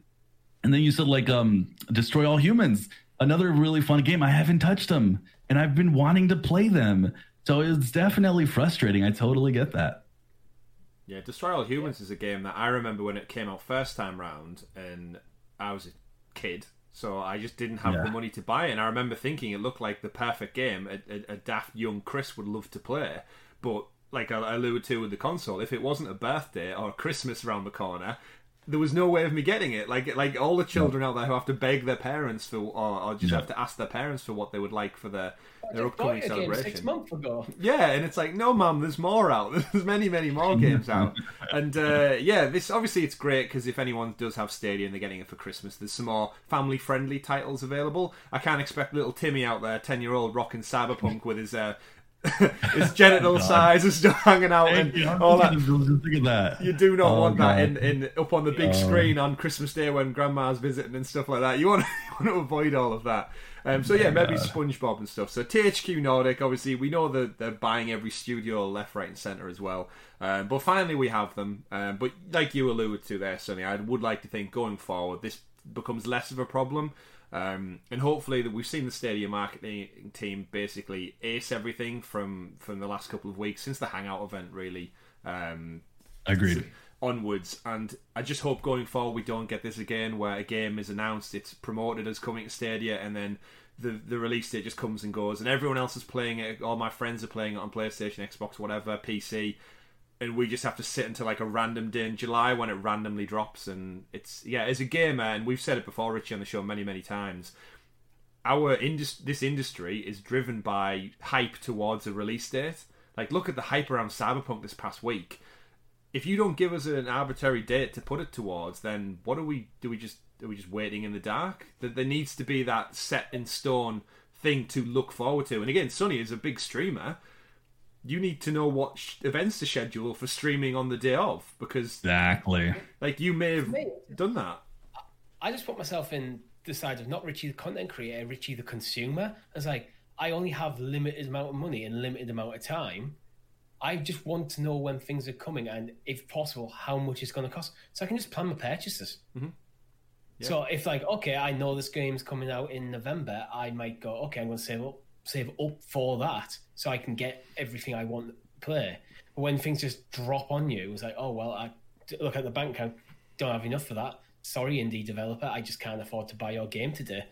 and then you said like um Destroy All Humans, another really fun game. I haven't touched them, and I've been wanting to play them. So it's definitely frustrating. I totally get that. Yeah, Destroy All Humans is a game that I remember when it came out first time round, and I was a kid, so I just didn't have Yeah. the money to buy it. And I remember thinking it looked like the perfect game, a, a, a daft young Chris would love to play. But like I alluded to with the console, if it wasn't a birthday or Christmas around the corner, there was no way of me getting it. Like like all the children out there who have to beg their parents for, or, or just Yeah. have to ask their parents for what they would like for their their upcoming celebration. six months ago. Yeah, and it's like, no, mum, there's more out. There's many, many more games out. And uh, yeah, this obviously it's great because if anyone does have Stadia and they're getting it for Christmas, there's some more family-friendly titles available. I can't expect little Timmy out there, ten-year-old, rocking Cyberpunk with his uh, his genital size and stuff hanging out and Thank you. All that. just gonna- just think of that. You do not Oh, want that in, in up on the big Oh. screen on Christmas Day when Grandma's visiting and stuff like that. You want you want to avoid all of that. Um, so yeah, maybe SpongeBob and stuff. So THQ Nordic, obviously, we know that they're buying every studio left, right, and center as well. Um, but finally, we have them. Um, but like you alluded to there, Sonny, I would like to think going forward, this becomes less of a problem. Um, and hopefully that we've seen the Stadia marketing team basically ace everything from from the last couple of weeks since the Hangout event, really. Um, Agreed. onwards. And I just hope going forward we don't get this again, where a game is announced, it's promoted as coming to Stadia, and then the the release date just comes and goes, and everyone else is playing it. All my friends are playing it on PlayStation, Xbox, whatever, PC, and we just have to sit until like a random day in July when it randomly drops. And it's yeah, as a gamer, and we've said it before, Richie, on the show many many times. Our indus- this industry is driven by hype towards a release date. Like, look at the hype around Cyberpunk this past week if you don't give us an arbitrary date to put it towards, then what are we? Do we just are we just waiting in the dark? That there needs to be that set in stone thing to look forward to. And again, Sonny is a big streamer. You need to know what sh- events to schedule for streaming on the day of because, Exactly. like, you may have Me. done that. I just put myself in the side of not Richie the content creator, Richie the consumer. It's like I only have limited amount of money and limited amount of time. I just want to know when things are coming and, if possible, how much it's going to cost, so I can just plan my purchases. Mm-hmm. So if like, okay, I know this game's coming out in November, I might go, okay, I'm going to save up, save up for that, so I can get everything I want to play. But when things just drop on you, it's like, oh well, I look at the bank account, don't have enough for that. Sorry, indie developer, I just can't afford to buy your game today.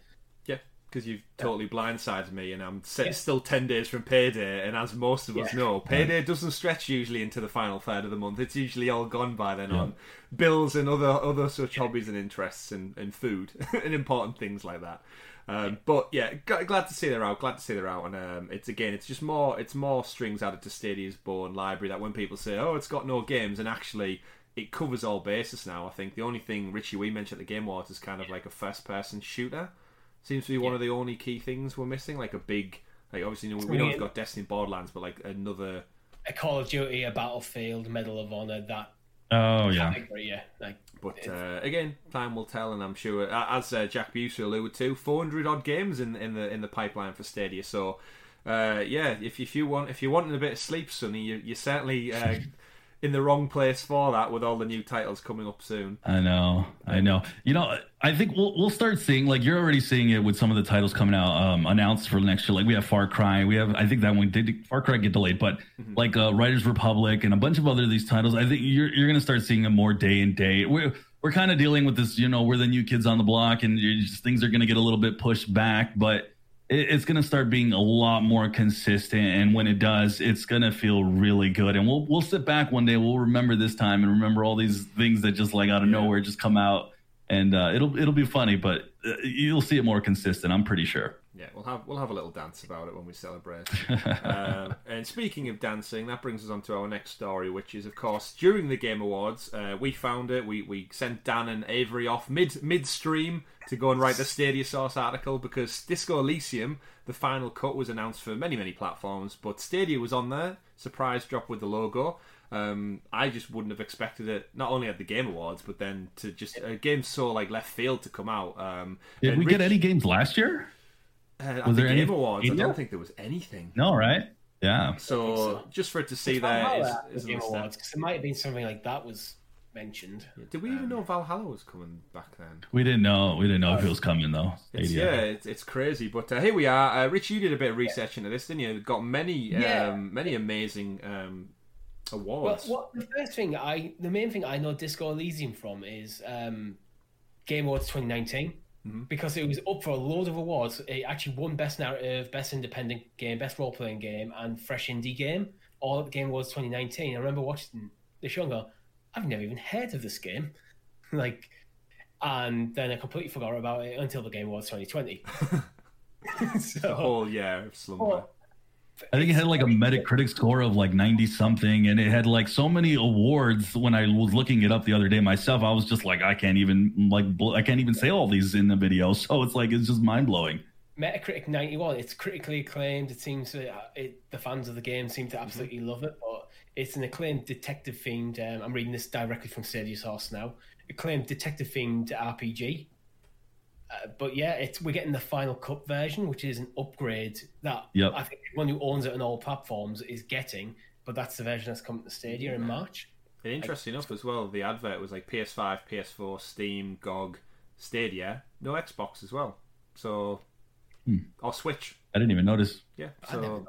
Yeah, because you've totally blindsided me, and I'm s- Yeah. still ten days from payday. And as most of us Yeah. know, payday doesn't stretch usually into the final third of the month. It's usually all gone by then on bills and other other such hobbies and interests and, and food and important things like that. Um, but yeah, glad to see they're out. Glad to see they're out, and um, it's again, it's just more, it's more strings added to Stadia's born library. That when people say, "Oh, it's got no games," and actually it covers all bases now. I think the only thing Richie we mentioned at the Game Awards is kind of like a first-person shooter. Seems to be one of the only key things we're missing. Like a big, like obviously you know, we know we've got Destiny, and Borderlands, but like another. A Call of Duty, a Battlefield, Medal of Honor, that Oh yeah. category, yeah. Like, But uh, again, time will tell, and I'm sure, uh, as uh, Jack Buser alluded to, 400 odd games in in the in the pipeline for Stadia. So, uh, yeah, if if you want if you're wanting a bit of sleep, Sonny, you, you're certainly uh, in the wrong place for that with all the new titles coming up soon. I know, I know. You know, I think we'll we'll start seeing like you're already seeing it with some of the titles coming out um, announced for next year. Like we have Far Cry, we have I think that one did Far Cry get delayed, but like uh, Riders Republic and a bunch of other of these titles. I think you're you're gonna start seeing them more day and day. We're we're kind of dealing with this, you know, we're the new kids on the block, and you're just, things are gonna get a little bit pushed back, but it's going to start being a lot more consistent and when it does it's going to feel really good. And we'll we'll sit back one day we'll remember this time and remember all these things that just like out of nowhere just come out. And uh, it'll it'll be funny but uh, you'll see it more consistent i'm pretty sure Yeah, we'll have we'll have a little dance about it when we celebrate. um, and speaking of dancing, that brings us on to our next story, which is of course during the Game Awards, uh, we found it. We we sent Dan and Avery off mid midstream to go and write the Stadia Source article because Disco Elysium, the final cut, was announced for many many platforms, but Stadia was on there. Surprise drop with the logo. Um, I just wouldn't have expected it not only at the Game Awards, but then to just a game so like left field to come out. Um, did we get any games last year uh, Was the there Game any- Awards? I don't think there was anything. no right yeah So, so. just for it to see Valhalla there is, is Game a step. Awards, 'cause there might have been something like that was mentioned. Did we even know Valhalla was coming back then? we didn't know we didn't know if it was coming though It's, yeah, it's, it's crazy. But uh, here we are. Uh, Rich, you did a bit of research into this, didn't you? Got many, Yeah. um, many amazing um, Well, what the first thing I, the main thing I know Disco Elysium from is um, Game Awards 2019 Mm-hmm. because it was up for a load of awards. It actually won Best Narrative, Best Independent Game, Best Role Playing Game, and Fresh Indie Game. all at the Game Awards 2019. I remember watching the show and go, I've never even heard of this game. like, and then I completely forgot about it until the Game Awards 2020. The so, whole year of slumber. I think it had like a Metacritic score of like 90 something, and it had like so many awards. When I was looking it up the other day myself, I was just like, I can't even like, bl- I can't even say all these in the video. So it's like, it's just mind blowing. Metacritic 91, it's critically acclaimed. It seems that uh, it, the fans of the game seem to absolutely love it, but it's an acclaimed detective themed. Um, I'm reading this directly from Stadia Source now. Acclaimed detective themed RPG. Uh, but yeah, it's we're getting the Final Cut version, which is an upgrade that Yep. I think everyone who owns it on all platforms is getting. But that's the version that's coming to Stadia in March. Interesting enough as well, the advert was like PS5, PS4, Steam, GOG, Stadia, no Xbox as well. So, or Switch. I didn't even notice. Yeah, so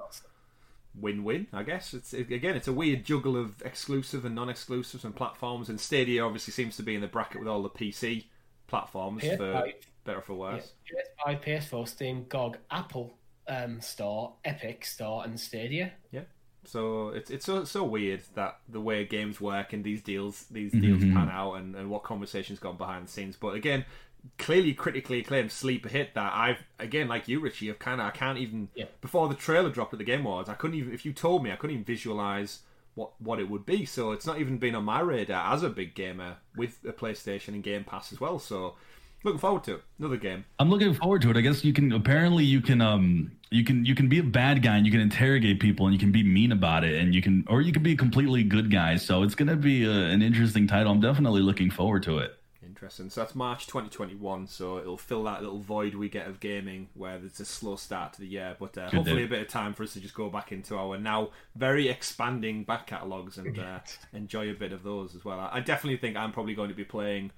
win-win, I guess. It's it, again, it's a weird juggle of exclusive and non-exclusives and platforms. And Stadia obviously seems to be in the bracket with all the PC platforms for PS5, better or for yeah, worse. PS5, PS4, Steam, GOG, Apple um, Store, Epic Store, and Stadia. Yeah. So it's it's so so weird that the way games work and these deals these deals pan out and, and what conversations gone behind the scenes. But again, clearly critically acclaimed sleeper hit that I've again like you Richie, I've kind of I can't even Yeah. before the trailer dropped at the Game Awards, I couldn't even if you told me I couldn't even visualize what what it would be. So it's not even been on my radar as a big gamer with a PlayStation and Game Pass as well. So looking forward to it. Another game. I'm looking forward to it. I guess you can apparently you can um you can you can be a bad guy and you can interrogate people and you can be mean about it and you can or you can be a completely good guy. So it's gonna be a, an interesting title. I'm definitely looking forward to it. Interesting. So that's March 2021. So it'll fill that little void we get of gaming where there's a slow start to the year. But uh, hopefully, day. a bit of time for us to just go back into our now very expanding back catalogues and uh, enjoy a bit of those as well. I I definitely think I'm probably going to be playing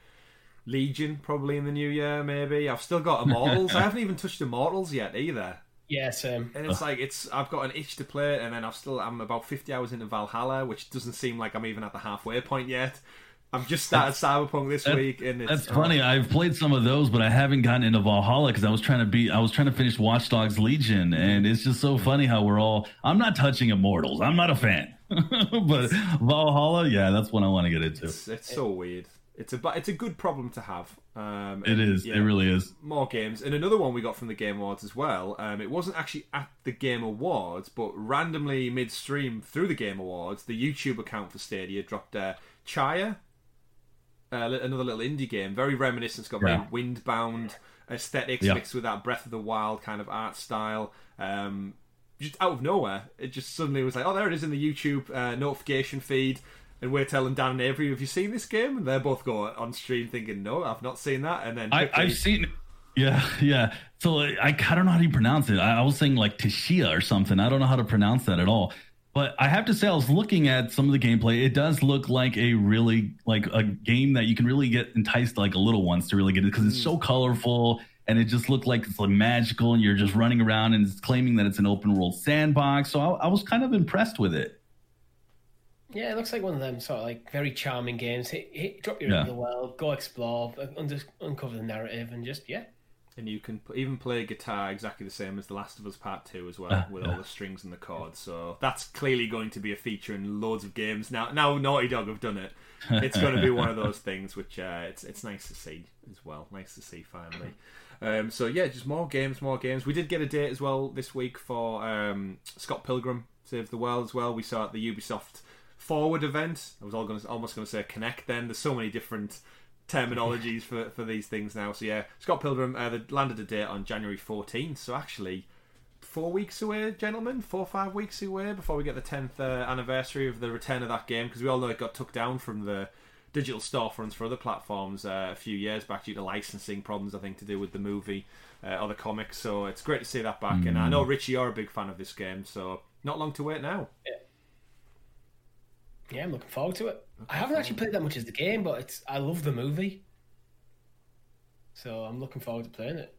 Legion probably in the new year. Maybe I've still got Immortals. I haven't even touched Immortals yet either. Yeah, um, And it's like it's I've got an itch to play it, and then I've still I'm about 50 hours into Valhalla, which doesn't seem like I'm even at the halfway point yet. I've just started Cyberpunk this That- week, and it's That's funny. I've played some of those, but I haven't gotten into Valhalla because I was trying to be. I was trying to finish Watch Dogs Legion, and it's just so funny how we're all. I'm not touching Immortals. I'm not a fan, but Valhalla, yeah, that's what I want to get into. It's, it's so weird. It's a it's a good problem to have. Um, It yeah, It really is. more games and another one we got from the Game Awards as well. Um, it wasn't actually at the Game Awards, but randomly midstream through the Game Awards, the YouTube account for Stadia dropped uh, Tchia, uh, another little indie game, very reminiscent. It's got Yeah. very windbound aesthetics Yeah. mixed with that Breath of the Wild kind of art style. Um, just out of nowhere, it just suddenly was like, oh, there it is in the YouTube uh, notification feed. And we're telling Dan and Avery, have you seen this game? And they're both go on stream thinking, no, I've not seen that. And then I, quickly- I've seen. Yeah, yeah. So I, I don't know how you pronounce it. I, I was saying like Tashia or something. I don't know how to pronounce that at all. But I have to say, I was looking at some of the gameplay. It does look like a really like a game that you can really get enticed like a little ones to really get it because it's so mm. colorful and it just looked like it's like magical and you're just running around and it's claiming that it's an open world sandbox. So I, I was kind of impressed with it. Yeah, it looks like one of them sort of like very charming games. Hit, hit drop you Yeah. into the world, go explore, under, uncover the narrative, and just yeah, And you can p- even play guitar exactly the same as The Last of Us Part 2 as well, Uh, with yeah. all the strings and the chords. So that's clearly going to be a feature in loads of games. Now, now Naughty Dog have done it. It's going to be one of those things which uh, it's it's nice to see as well. Nice to see finally. Um, so yeah, just more games, more games. We did get a date as well this week for um, Scott Pilgrim Save the World as well. We saw at the Ubisoft Forward event. I was all going to, almost going to say Connect. Then there's so many different terminologies for, for these things now. So yeah, Scott Pilgrim uh, they landed a date on January 14th. So actually, four weeks away, gentlemen, four or five weeks away before we get the 10th uh, anniversary of the return of that game because we all know it got took down from the digital storefronts for other platforms uh, a few years back due to licensing problems, I think, to do with the movie uh, or the comics. So it's great to see that back. And I know Richie, you're a big fan of this game, so not long to wait now. yeah, I'm looking forward to it. I haven't actually played that much as the game, but it's I love the movie, so I'm looking forward to playing it.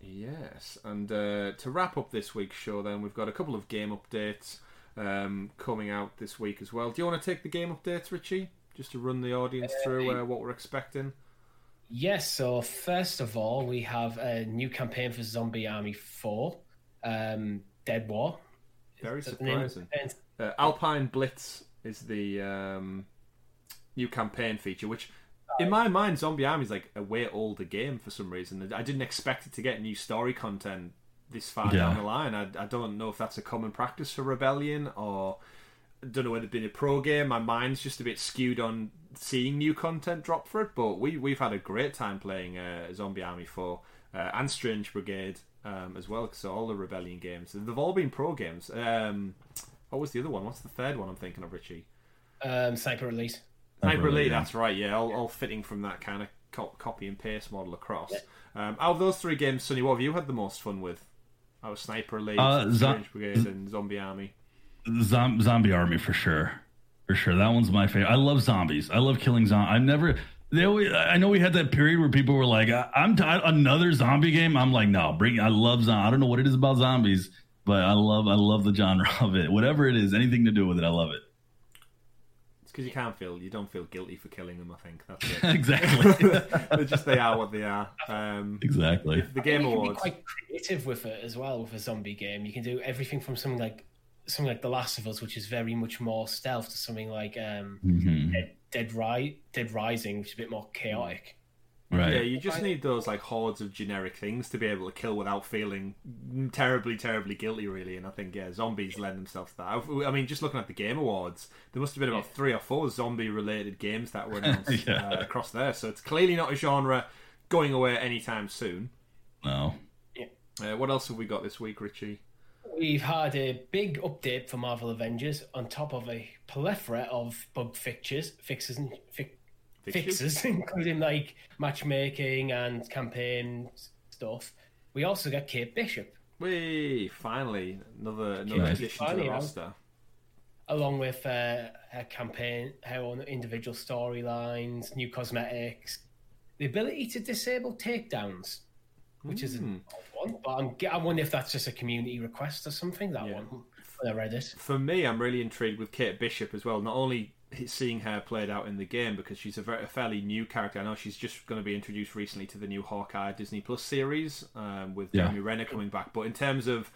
Yes, and uh, to wrap up this week's show, then we've got a couple of game updates um, coming out this week as well. Do you want to take the game updates, Richie, just to run the audience through uh, what we're expecting? Yes, so first of all, we have a new campaign for Zombie Army 4, um, Dead War. Very Is that the name of surprising. Uh, Alpine Blitz is the um, new campaign feature, which in my mind, Zombie Army is like a way older game for some reason. I didn't expect it to get new story content this far Yeah. down the line. I, I don't know if that's a common practice for Rebellion or I don't know whether it's been a pro game. My mind's just a bit skewed on seeing new content drop for it, but we we've had a great time playing uh, Zombie Army 4 uh, and Strange Brigade um, as well. So all the Rebellion games, they've all been pro games. Um, what was the other one? What's the third one I'm thinking of, Richie? Um, Sniper Release. Sniper Really, Elite, yeah. that's right. Yeah, all, all fitting from that kind of co- copy and paste model across. Um, out of those three games, Sonny, what have you had the most fun with? Our Sniper Elite, Uh, Zo- Strange Brigade, and Zombie Army. Zom- zombie army for sure, for sure. That one's my favorite. I love zombies. I love killing zombies. I've never. They always, I know we had that period where people were like, I- "I'm t- another zombie game." I'm like, "No, bring." I love zombies. I don't know what it is about zombies, but I love. I love the genre of it. Whatever it is, anything to do with it, I love it. It's because you can't feel, you don't feel guilty for killing them. I think that's it. exactly. They're just they are what they are. Um, exactly. the Game you can be Awards. quite creative with it as well with a zombie game. You can do everything from something like something like The Last of Us, which is very much more stealth, to something like um, hmm Dead, Dead, Ri- Dead Rising, which is a bit more chaotic. Right. Yeah, you just need those like hordes of generic things to be able to kill without feeling terribly, terribly guilty, really. And I think yeah, zombies lend themselves to that. I mean, just looking at the Game Awards, there must have been about three or four zombie-related games that were announced Yeah. uh, across there. So it's clearly not a genre going away anytime soon. No. Uh, what else have we got this week, Richie? We've had a big update for Marvel Avengers on top of a plethora of bug fixtures, fixes, and fi- Fixtures? Fixes, including like matchmaking and campaign stuff. We also got Kate Bishop, We finally another another Nice. addition to the roster. along with uh, her campaign, her own individual storylines, new cosmetics, the ability to disable takedowns, which is an odd one. But I'm, I wonder if that's just a community request or something. That Yeah. one when I read it. for me, I'm really intrigued with Kate Bishop as well. Not only seeing her played out in the game because she's a, very, a fairly new character. I know she's just going to be introduced recently to the new Hawkeye Disney Plus series um, with Yeah. Jeremy Renner coming back. But in terms of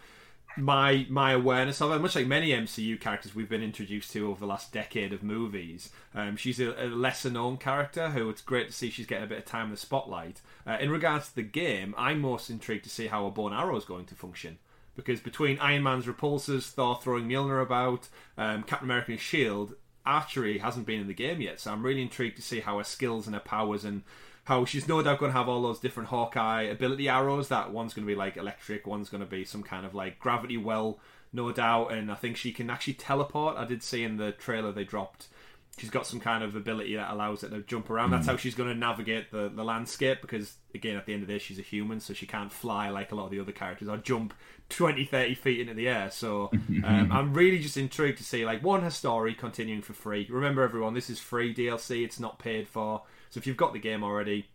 my my awareness of her, much like many MCU characters we've been introduced to over the last decade of movies, um, she's a, a lesser known character who it's great to see she's getting a bit of time in the spotlight. Uh, in regards to the game, I'm most intrigued to see how a bow and arrow is going to function because between Iron Man's repulsors, Thor throwing Mjolnir about, um, Captain America's shield, archery hasn't been in the game yet. So I'm really intrigued to see how her skills and her powers and how she's no doubt going to have all those different Hawkeye ability arrows. That one's going to be like electric, one's going to be some kind of like gravity well, no doubt. And I think she can actually teleport. I did see in the trailer they dropped. She's got some kind of ability that allows her to jump around. That's hmm. how she's going to navigate the, the landscape because, again, at the end of the day, she's a human, so she can't fly like a lot of the other characters or jump 20, 30 feet into the air. So um, I'm really just intrigued to see, like, one, her story continuing for free. Remember, everyone, this is free DLC, it's not paid for. So if you've got the game already,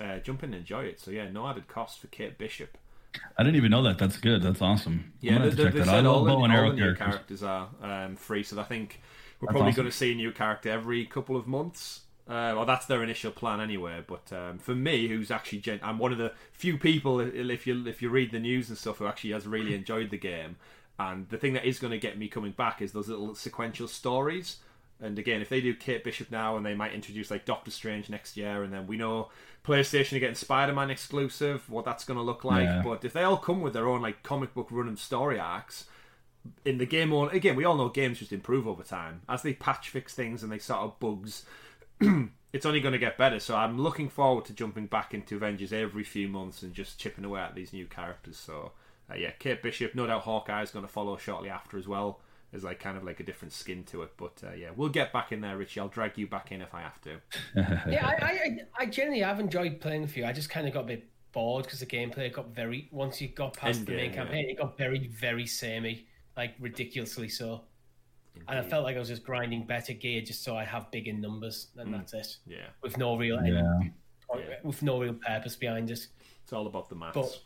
uh, jump in and enjoy it. So, yeah, no added cost for Kate Bishop. I didn't even know that. That's good. That's awesome. Yeah, they, they, they said all the, all the new characters. characters are um, free, so I think we're That's probably awesome. going to see a new character every couple of months. Uh, well, that's their initial plan anyway. But um, for me, who's actually gen- I'm one of the few people, if you if you read the news and stuff, who actually has really enjoyed the game. And the thing that is going to get me coming back is those little sequential stories. And again, if they do Kate Bishop now, and they might introduce like Doctor Strange next year, and then we know PlayStation are getting Spider-Man exclusive, what that's going to look like. Yeah. But if they all come with their own like comic book run and story arcs, in the game on again we all know games just improve over time as they patch fix things and they sort of bugs it's only going to get better so i'm looking forward to jumping back into avengers every few months and just chipping away at these new characters so uh, yeah kate bishop no doubt hawkeye is going to follow shortly after as well there's like kind of like a different skin to it but uh, yeah we'll get back in there richie i'll drag you back in if i have to yeah, I, I, I generally have enjoyed playing with you. I just kind of got a bit bored because the gameplay got very. Once you got past the Endgame, main yeah. campaign, it got very, very samey, like ridiculously so. And I felt like I was just grinding better gear just so I have bigger numbers, and that's it. yeah With no real, Yeah. with no real purpose behind it. it's all about the maths But-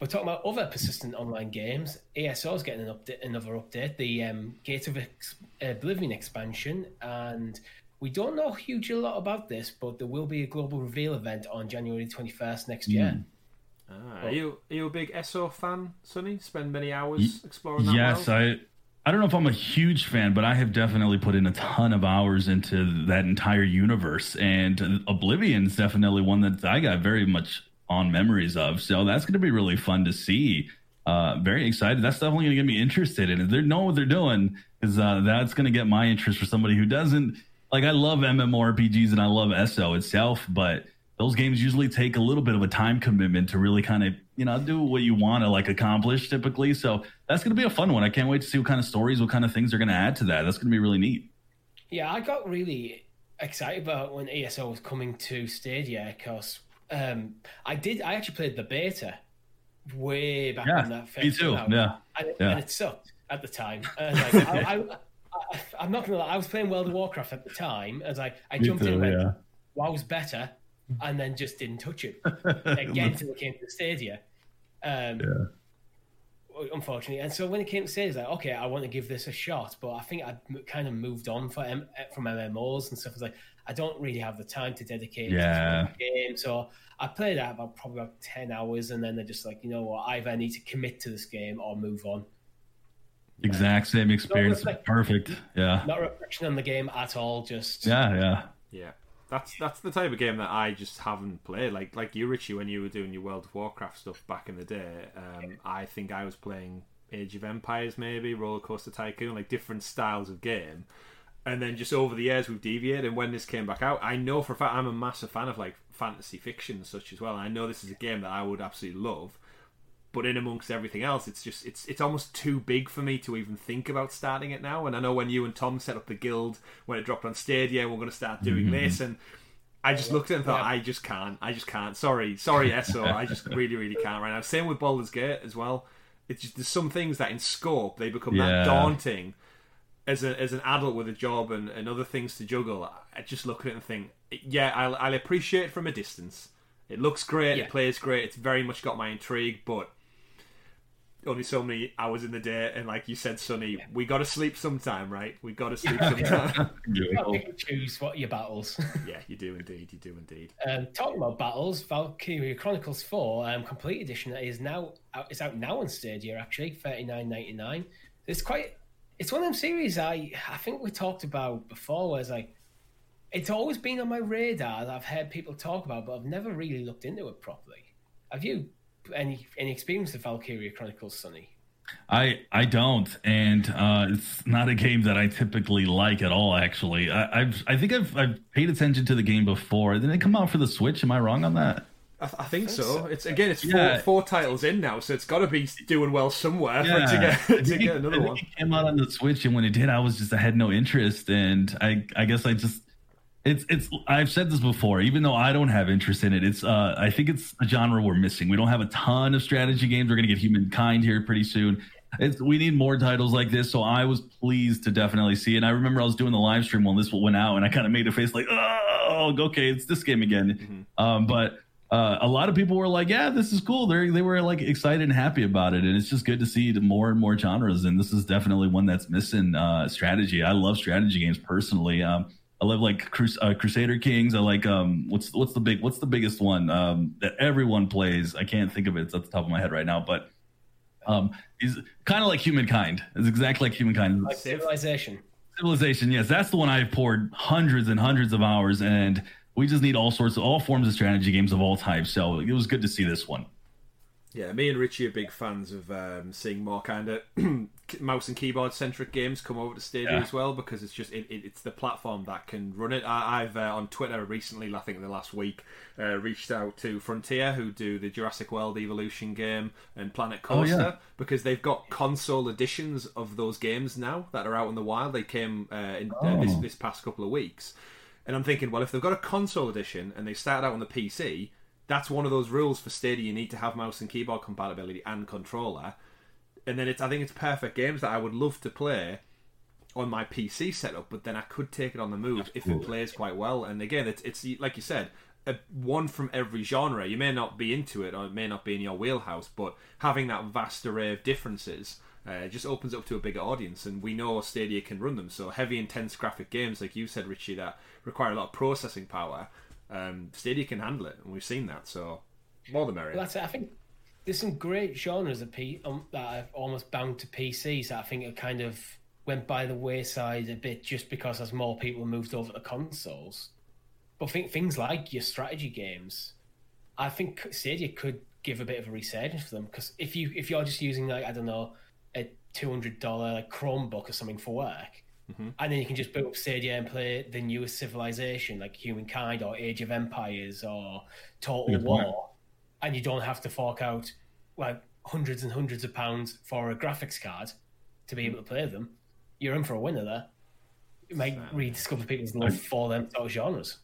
We're talking about other persistent online games. ESO is getting an update, another update, the um, Gate of Ex- Oblivion expansion, and we don't know a huge a lot about this, but there will be a global reveal event on January twenty first next year. ah, are you are you a big eso fan sonny spend many hours exploring that Yes, world? I I don't know if I'm a huge fan, but I have definitely put in a ton of hours into that entire universe, and Oblivion is definitely one that I got very much on memories of. So that's going to be really fun to see. Uh, very excited. That's definitely going to get me interested in it. They know what they're doing because uh, that's going to get my interest for somebody who doesn't like. I love MMORPGs and I love ESO itself, but those games usually take a little bit of a time commitment to really kind of you know do what you want to like accomplish typically. So that's going to be a fun one. I can't wait to see what kind of stories what kind of things they're going to add to that. That's going to be really neat. Yeah i got really excited about when eso was coming to stadia because um, i did i actually played the beta way back yeah, when that me too. out, yeah. And, it, yeah. and it sucked at the time. Like, I, I, I, am not gonna lie i was playing world of warcraft at the time as i i jumped too, in and went, yeah. wow's better and then just didn't touch it again until it came to the Stadia. Um, yeah. Unfortunately, and so when it came to Stadia, like, okay, I want to give this a shot, but I think I kind of moved on for M- from MMOs and stuff. It's like I don't really have the time to dedicate yeah. to the game, so I played that about probably about ten hours, and then they're just like, you know what, either I need to commit to this game or move on. Exact same experience. Perfect. Yeah. Not a reflection on the game at all. Just yeah, yeah, yeah that's that's the type of game that I just haven't played. Like like you, Richie, when you were doing your World of Warcraft stuff back in the day. Um, I think I was playing Age of Empires, maybe Roller Coaster Tycoon, like different styles of game. And then just over the years we've deviated. And when this came back out, I know for a fact I'm a massive fan of like fantasy fiction and such as well. And I know this is a game that I would absolutely love but in amongst everything else, it's just it's it's almost too big for me to even think about starting it now. And I know when you and Tom set up the guild when it dropped on Stadia, we're going to start doing mm-hmm. this, and I just looked at it and thought, yeah. I just can't, I just can't. Sorry, sorry, Eso, I just really, really can't right now. Same with Baldur's Gate as well. It's just there's some things that in scope they become yeah. that daunting as a as an adult with a job and, and other things to juggle. I just look at it and think, yeah, I'll, I'll appreciate it from a distance. It looks great, yeah. it plays great, it's very much got my intrigue, but only so many hours in the day, and like you said, Sonny, yeah. we got to sleep sometime, right? We got to sleep sometime. you got choose what your battles. yeah, you do indeed. You do indeed. Um, talking about battles, Valkyria Chronicles Four um, Complete Edition is now out, it's out now on Stadia. Actually, thirty nine ninety nine. It's quite. It's one of them series I I think we talked about before. Where it's like, it's always been on my radar. I've heard people talk about, but I've never really looked into it properly. Have you? Any any experience with Valkyria Chronicles, Sonny? I I don't, and uh, it's not a game that I typically like at all. Actually, I, have I think I've I've paid attention to the game before. Did it come out for the Switch? Am I wrong on that? I, th- I, think, I think so. so. It's again, it's yeah. four, four titles in now, so it's got to be doing well somewhere yeah. to get to get another one. It came out on the Switch, and when it did, I was just I had no interest, and I I guess I just it's it's I've said this before, even though I don't have interest in it, it's uh I think it's a genre we're missing. We don't have a ton of strategy games. We're gonna get humankind here pretty soon. It's, we need more titles like this. So I was pleased to definitely see it. And I remember I was doing the live stream when this went out, and I kind of made a face like, oh, okay, it's this game again. Mm-hmm. Um, but uh, a lot of people were like, "Yeah, this is cool." They they were like excited and happy about it, and it's just good to see more and more genres. And this is definitely one that's missing uh, strategy. I love strategy games personally. Um, I love like Crus- uh, Crusader Kings. I like um what's what's the big what's the biggest one um that everyone plays. I can't think of it. It's at the top of my head right now, but um he's kind of like humankind. It's exactly like humankind. Like civilization. Civilization. Yes, that's the one I've poured hundreds and hundreds of hours, and we just need all sorts of all forms of strategy games of all types. So it was good to see this one. Yeah, me and Richie are big fans of um, seeing more kind of mouse and keyboard centric games come over to Stadia yeah. as well because it's just it, it, it's the platform that can run it. I, have uh, on Twitter recently, I think in the last week, uh, reached out to Frontier who do the Jurassic World Evolution game and Planet Coaster oh, yeah. because they've got console editions of those games now that are out in the wild. They came uh, in oh. this, this past couple of weeks, and I'm thinking, well, if they've got a console edition and they started out on the PC that's one of those rules for Stadia. You need to have mouse and keyboard compatibility and controller. And then it's I think it's perfect games that I would love to play on my PC setup, but then I could take it on the move if it plays quite well. And again, it's it's like you said, a, one from every genre. You may not be into it, or it may not be in your wheelhouse, but having that vast array of differences uh, just opens up to a bigger audience. And we know Stadia can run them. So heavy, intense graphic games, like you said, Richie, that require a lot of processing power um, Stadia can handle it, and we've seen that. So more the merrier. Well, that's it. I think there's some great genres of P, um, that are almost bound to PCs that I think are kind of went by the wayside a bit just because as more people moved over to consoles. But think things like your strategy games, I think Stadia could give a bit of a resurgence for them because if you if you're just using like I don't know a two hundred dollar like Chromebook or something for work, mm-hmm. and then you can just boot up Stadia and play the newest civilization like Humankind or Age of Empires or Total War, and you don't have to fork out like hundreds and hundreds of pounds for a graphics card to be able to play them. You're in for a winner there. You might rediscover people's love for them sort of genres.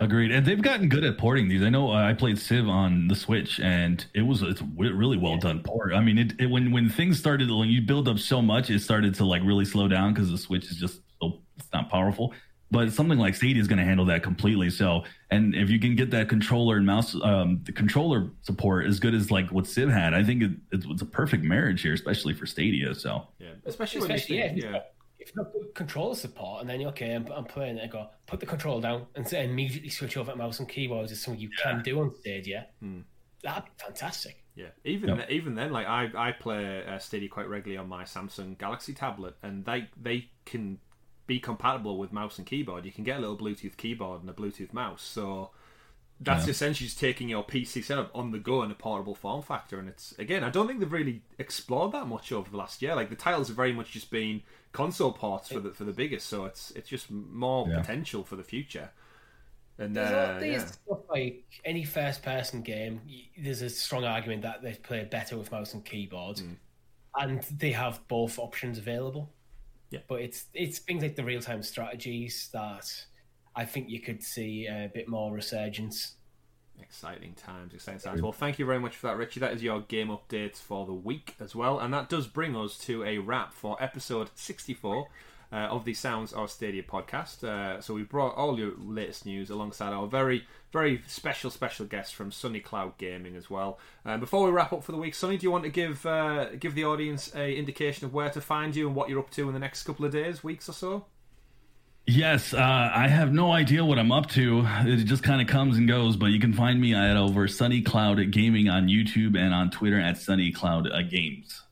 Agreed, and they've gotten good at porting these. I know uh, I played Civ on the Switch, and it was it's really well done port. I mean, it, it, when when things started when you build up so much, it started to like really slow down because the Switch is just so it's not powerful. But something like Stadia is going to handle that completely. So, and if you can get that controller and mouse, um, the controller support as good as like what Civ had, I think it, it's, a perfect marriage here, especially for Stadia. So, yeah, especially, especially when you think, yeah. yeah if you have got controller support and then you're okay, I'm, I'm playing it, I go, put the controller down and then immediately switch over to mouse and keyboards is something you yeah. can do on Stadia. Hmm. That'd be fantastic. Yeah, even yep. th- even then, like I I play uh, Stadia quite regularly on my Samsung Galaxy tablet, and they they can be compatible with mouse and keyboard. You can get a little Bluetooth keyboard and a Bluetooth mouse. So that's yeah. essentially just taking your PC setup on the go in a portable form factor. And it's again, I don't think they've really explored that much over the last year. Like the titles have very much just been console ports for the for the biggest, so it's it's just more yeah. potential for the future. And there's, uh, there's yeah. stuff like any first person game. There's a strong argument that they play better with mouse and keyboard, mm. and they have both options available. Yeah, but it's it's things like the real time strategies that I think you could see a bit more resurgence Exciting times, exciting times. Well, thank you very much for that, Richie. That is your game updates for the week as well. And that does bring us to a wrap for episode 64 uh, of the Sounds of Stadia podcast. Uh, so we brought all your latest news alongside our very, very special, special guest from Sunny Cloud Gaming as well. Uh, before we wrap up for the week, Sonny, do you want to give uh, give the audience a indication of where to find you and what you're up to in the next couple of days, weeks or so? Yes, uh, I have no idea what I'm up to. It just kind of comes and goes, but you can find me at over Sunny Cloud Gaming on YouTube and on Twitter at Sunny Cloud uh, Games.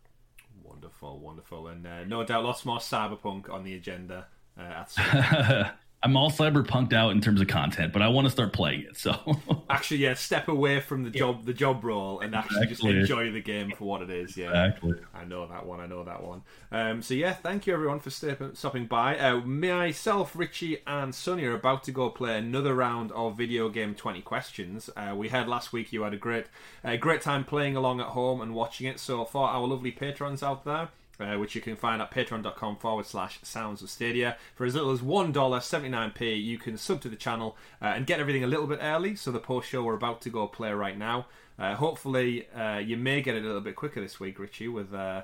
Wonderful, wonderful, and uh, no doubt lots more cyberpunk on the agenda. Uh, at I'm all cyberpunked out in terms of content, but I want to start playing it. So actually, yeah, step away from the job, the job role, and actually exactly. just enjoy the game for what it is. Yeah, exactly. I know that one. I know that one. Um, so yeah, thank you everyone for stopping by. Uh, myself, Richie, and Sonny are about to go play another round of video game twenty questions. Uh, we heard last week you had a great, uh, great time playing along at home and watching it. So for our lovely patrons out there uh, which you can find at patreon.com forward slash sounds of stadia. For as little as $1.79p, you can sub to the channel uh, and get everything a little bit early. So the post show we're about to go play right now. Uh, hopefully, uh, you may get it a little bit quicker this week, Richie, with uh,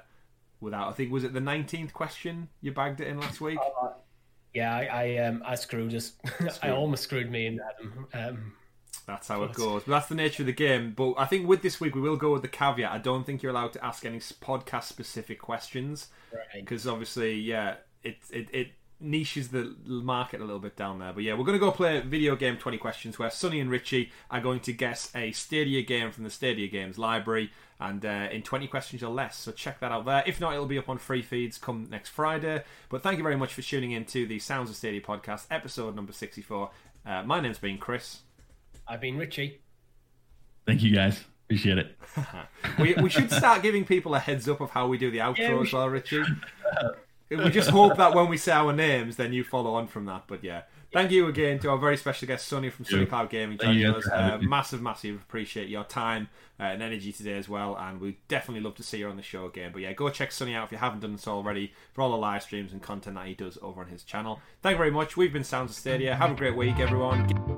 without, I think, was it the 19th question you bagged it in last week? Yeah, I I, um, I screwed us. I almost screwed me in that. Um, that's how it goes. But that's the nature of the game. But I think with this week we will go with the caveat. I don't think you're allowed to ask any podcast specific questions because right. obviously, yeah, it it it niches the market a little bit down there. But yeah, we're going to go play video game 20 questions where Sonny and Richie are going to guess a Stadia game from the Stadia Games library and uh, in 20 questions or less. So check that out there. If not, it'll be up on free feeds come next Friday. But thank you very much for tuning in to the Sounds of Stadia podcast, episode number 64. Uh, my name's been Chris. I've been Richie. Thank you guys. Appreciate it. we, we should start giving people a heads up of how we do the outro yeah, as well, Richie. we just hope that when we say our names, then you follow on from that. But yeah, thank you again to our very special guest, Sonny from Sunny Cloud Gaming, joining us. Uh, massive, massive appreciate your time uh, and energy today as well. And we definitely love to see you on the show again. But yeah, go check Sonny out if you haven't done so already for all the live streams and content that he does over on his channel. Thank you very much. We've been Sounds of Stadia. Have a great week, everyone.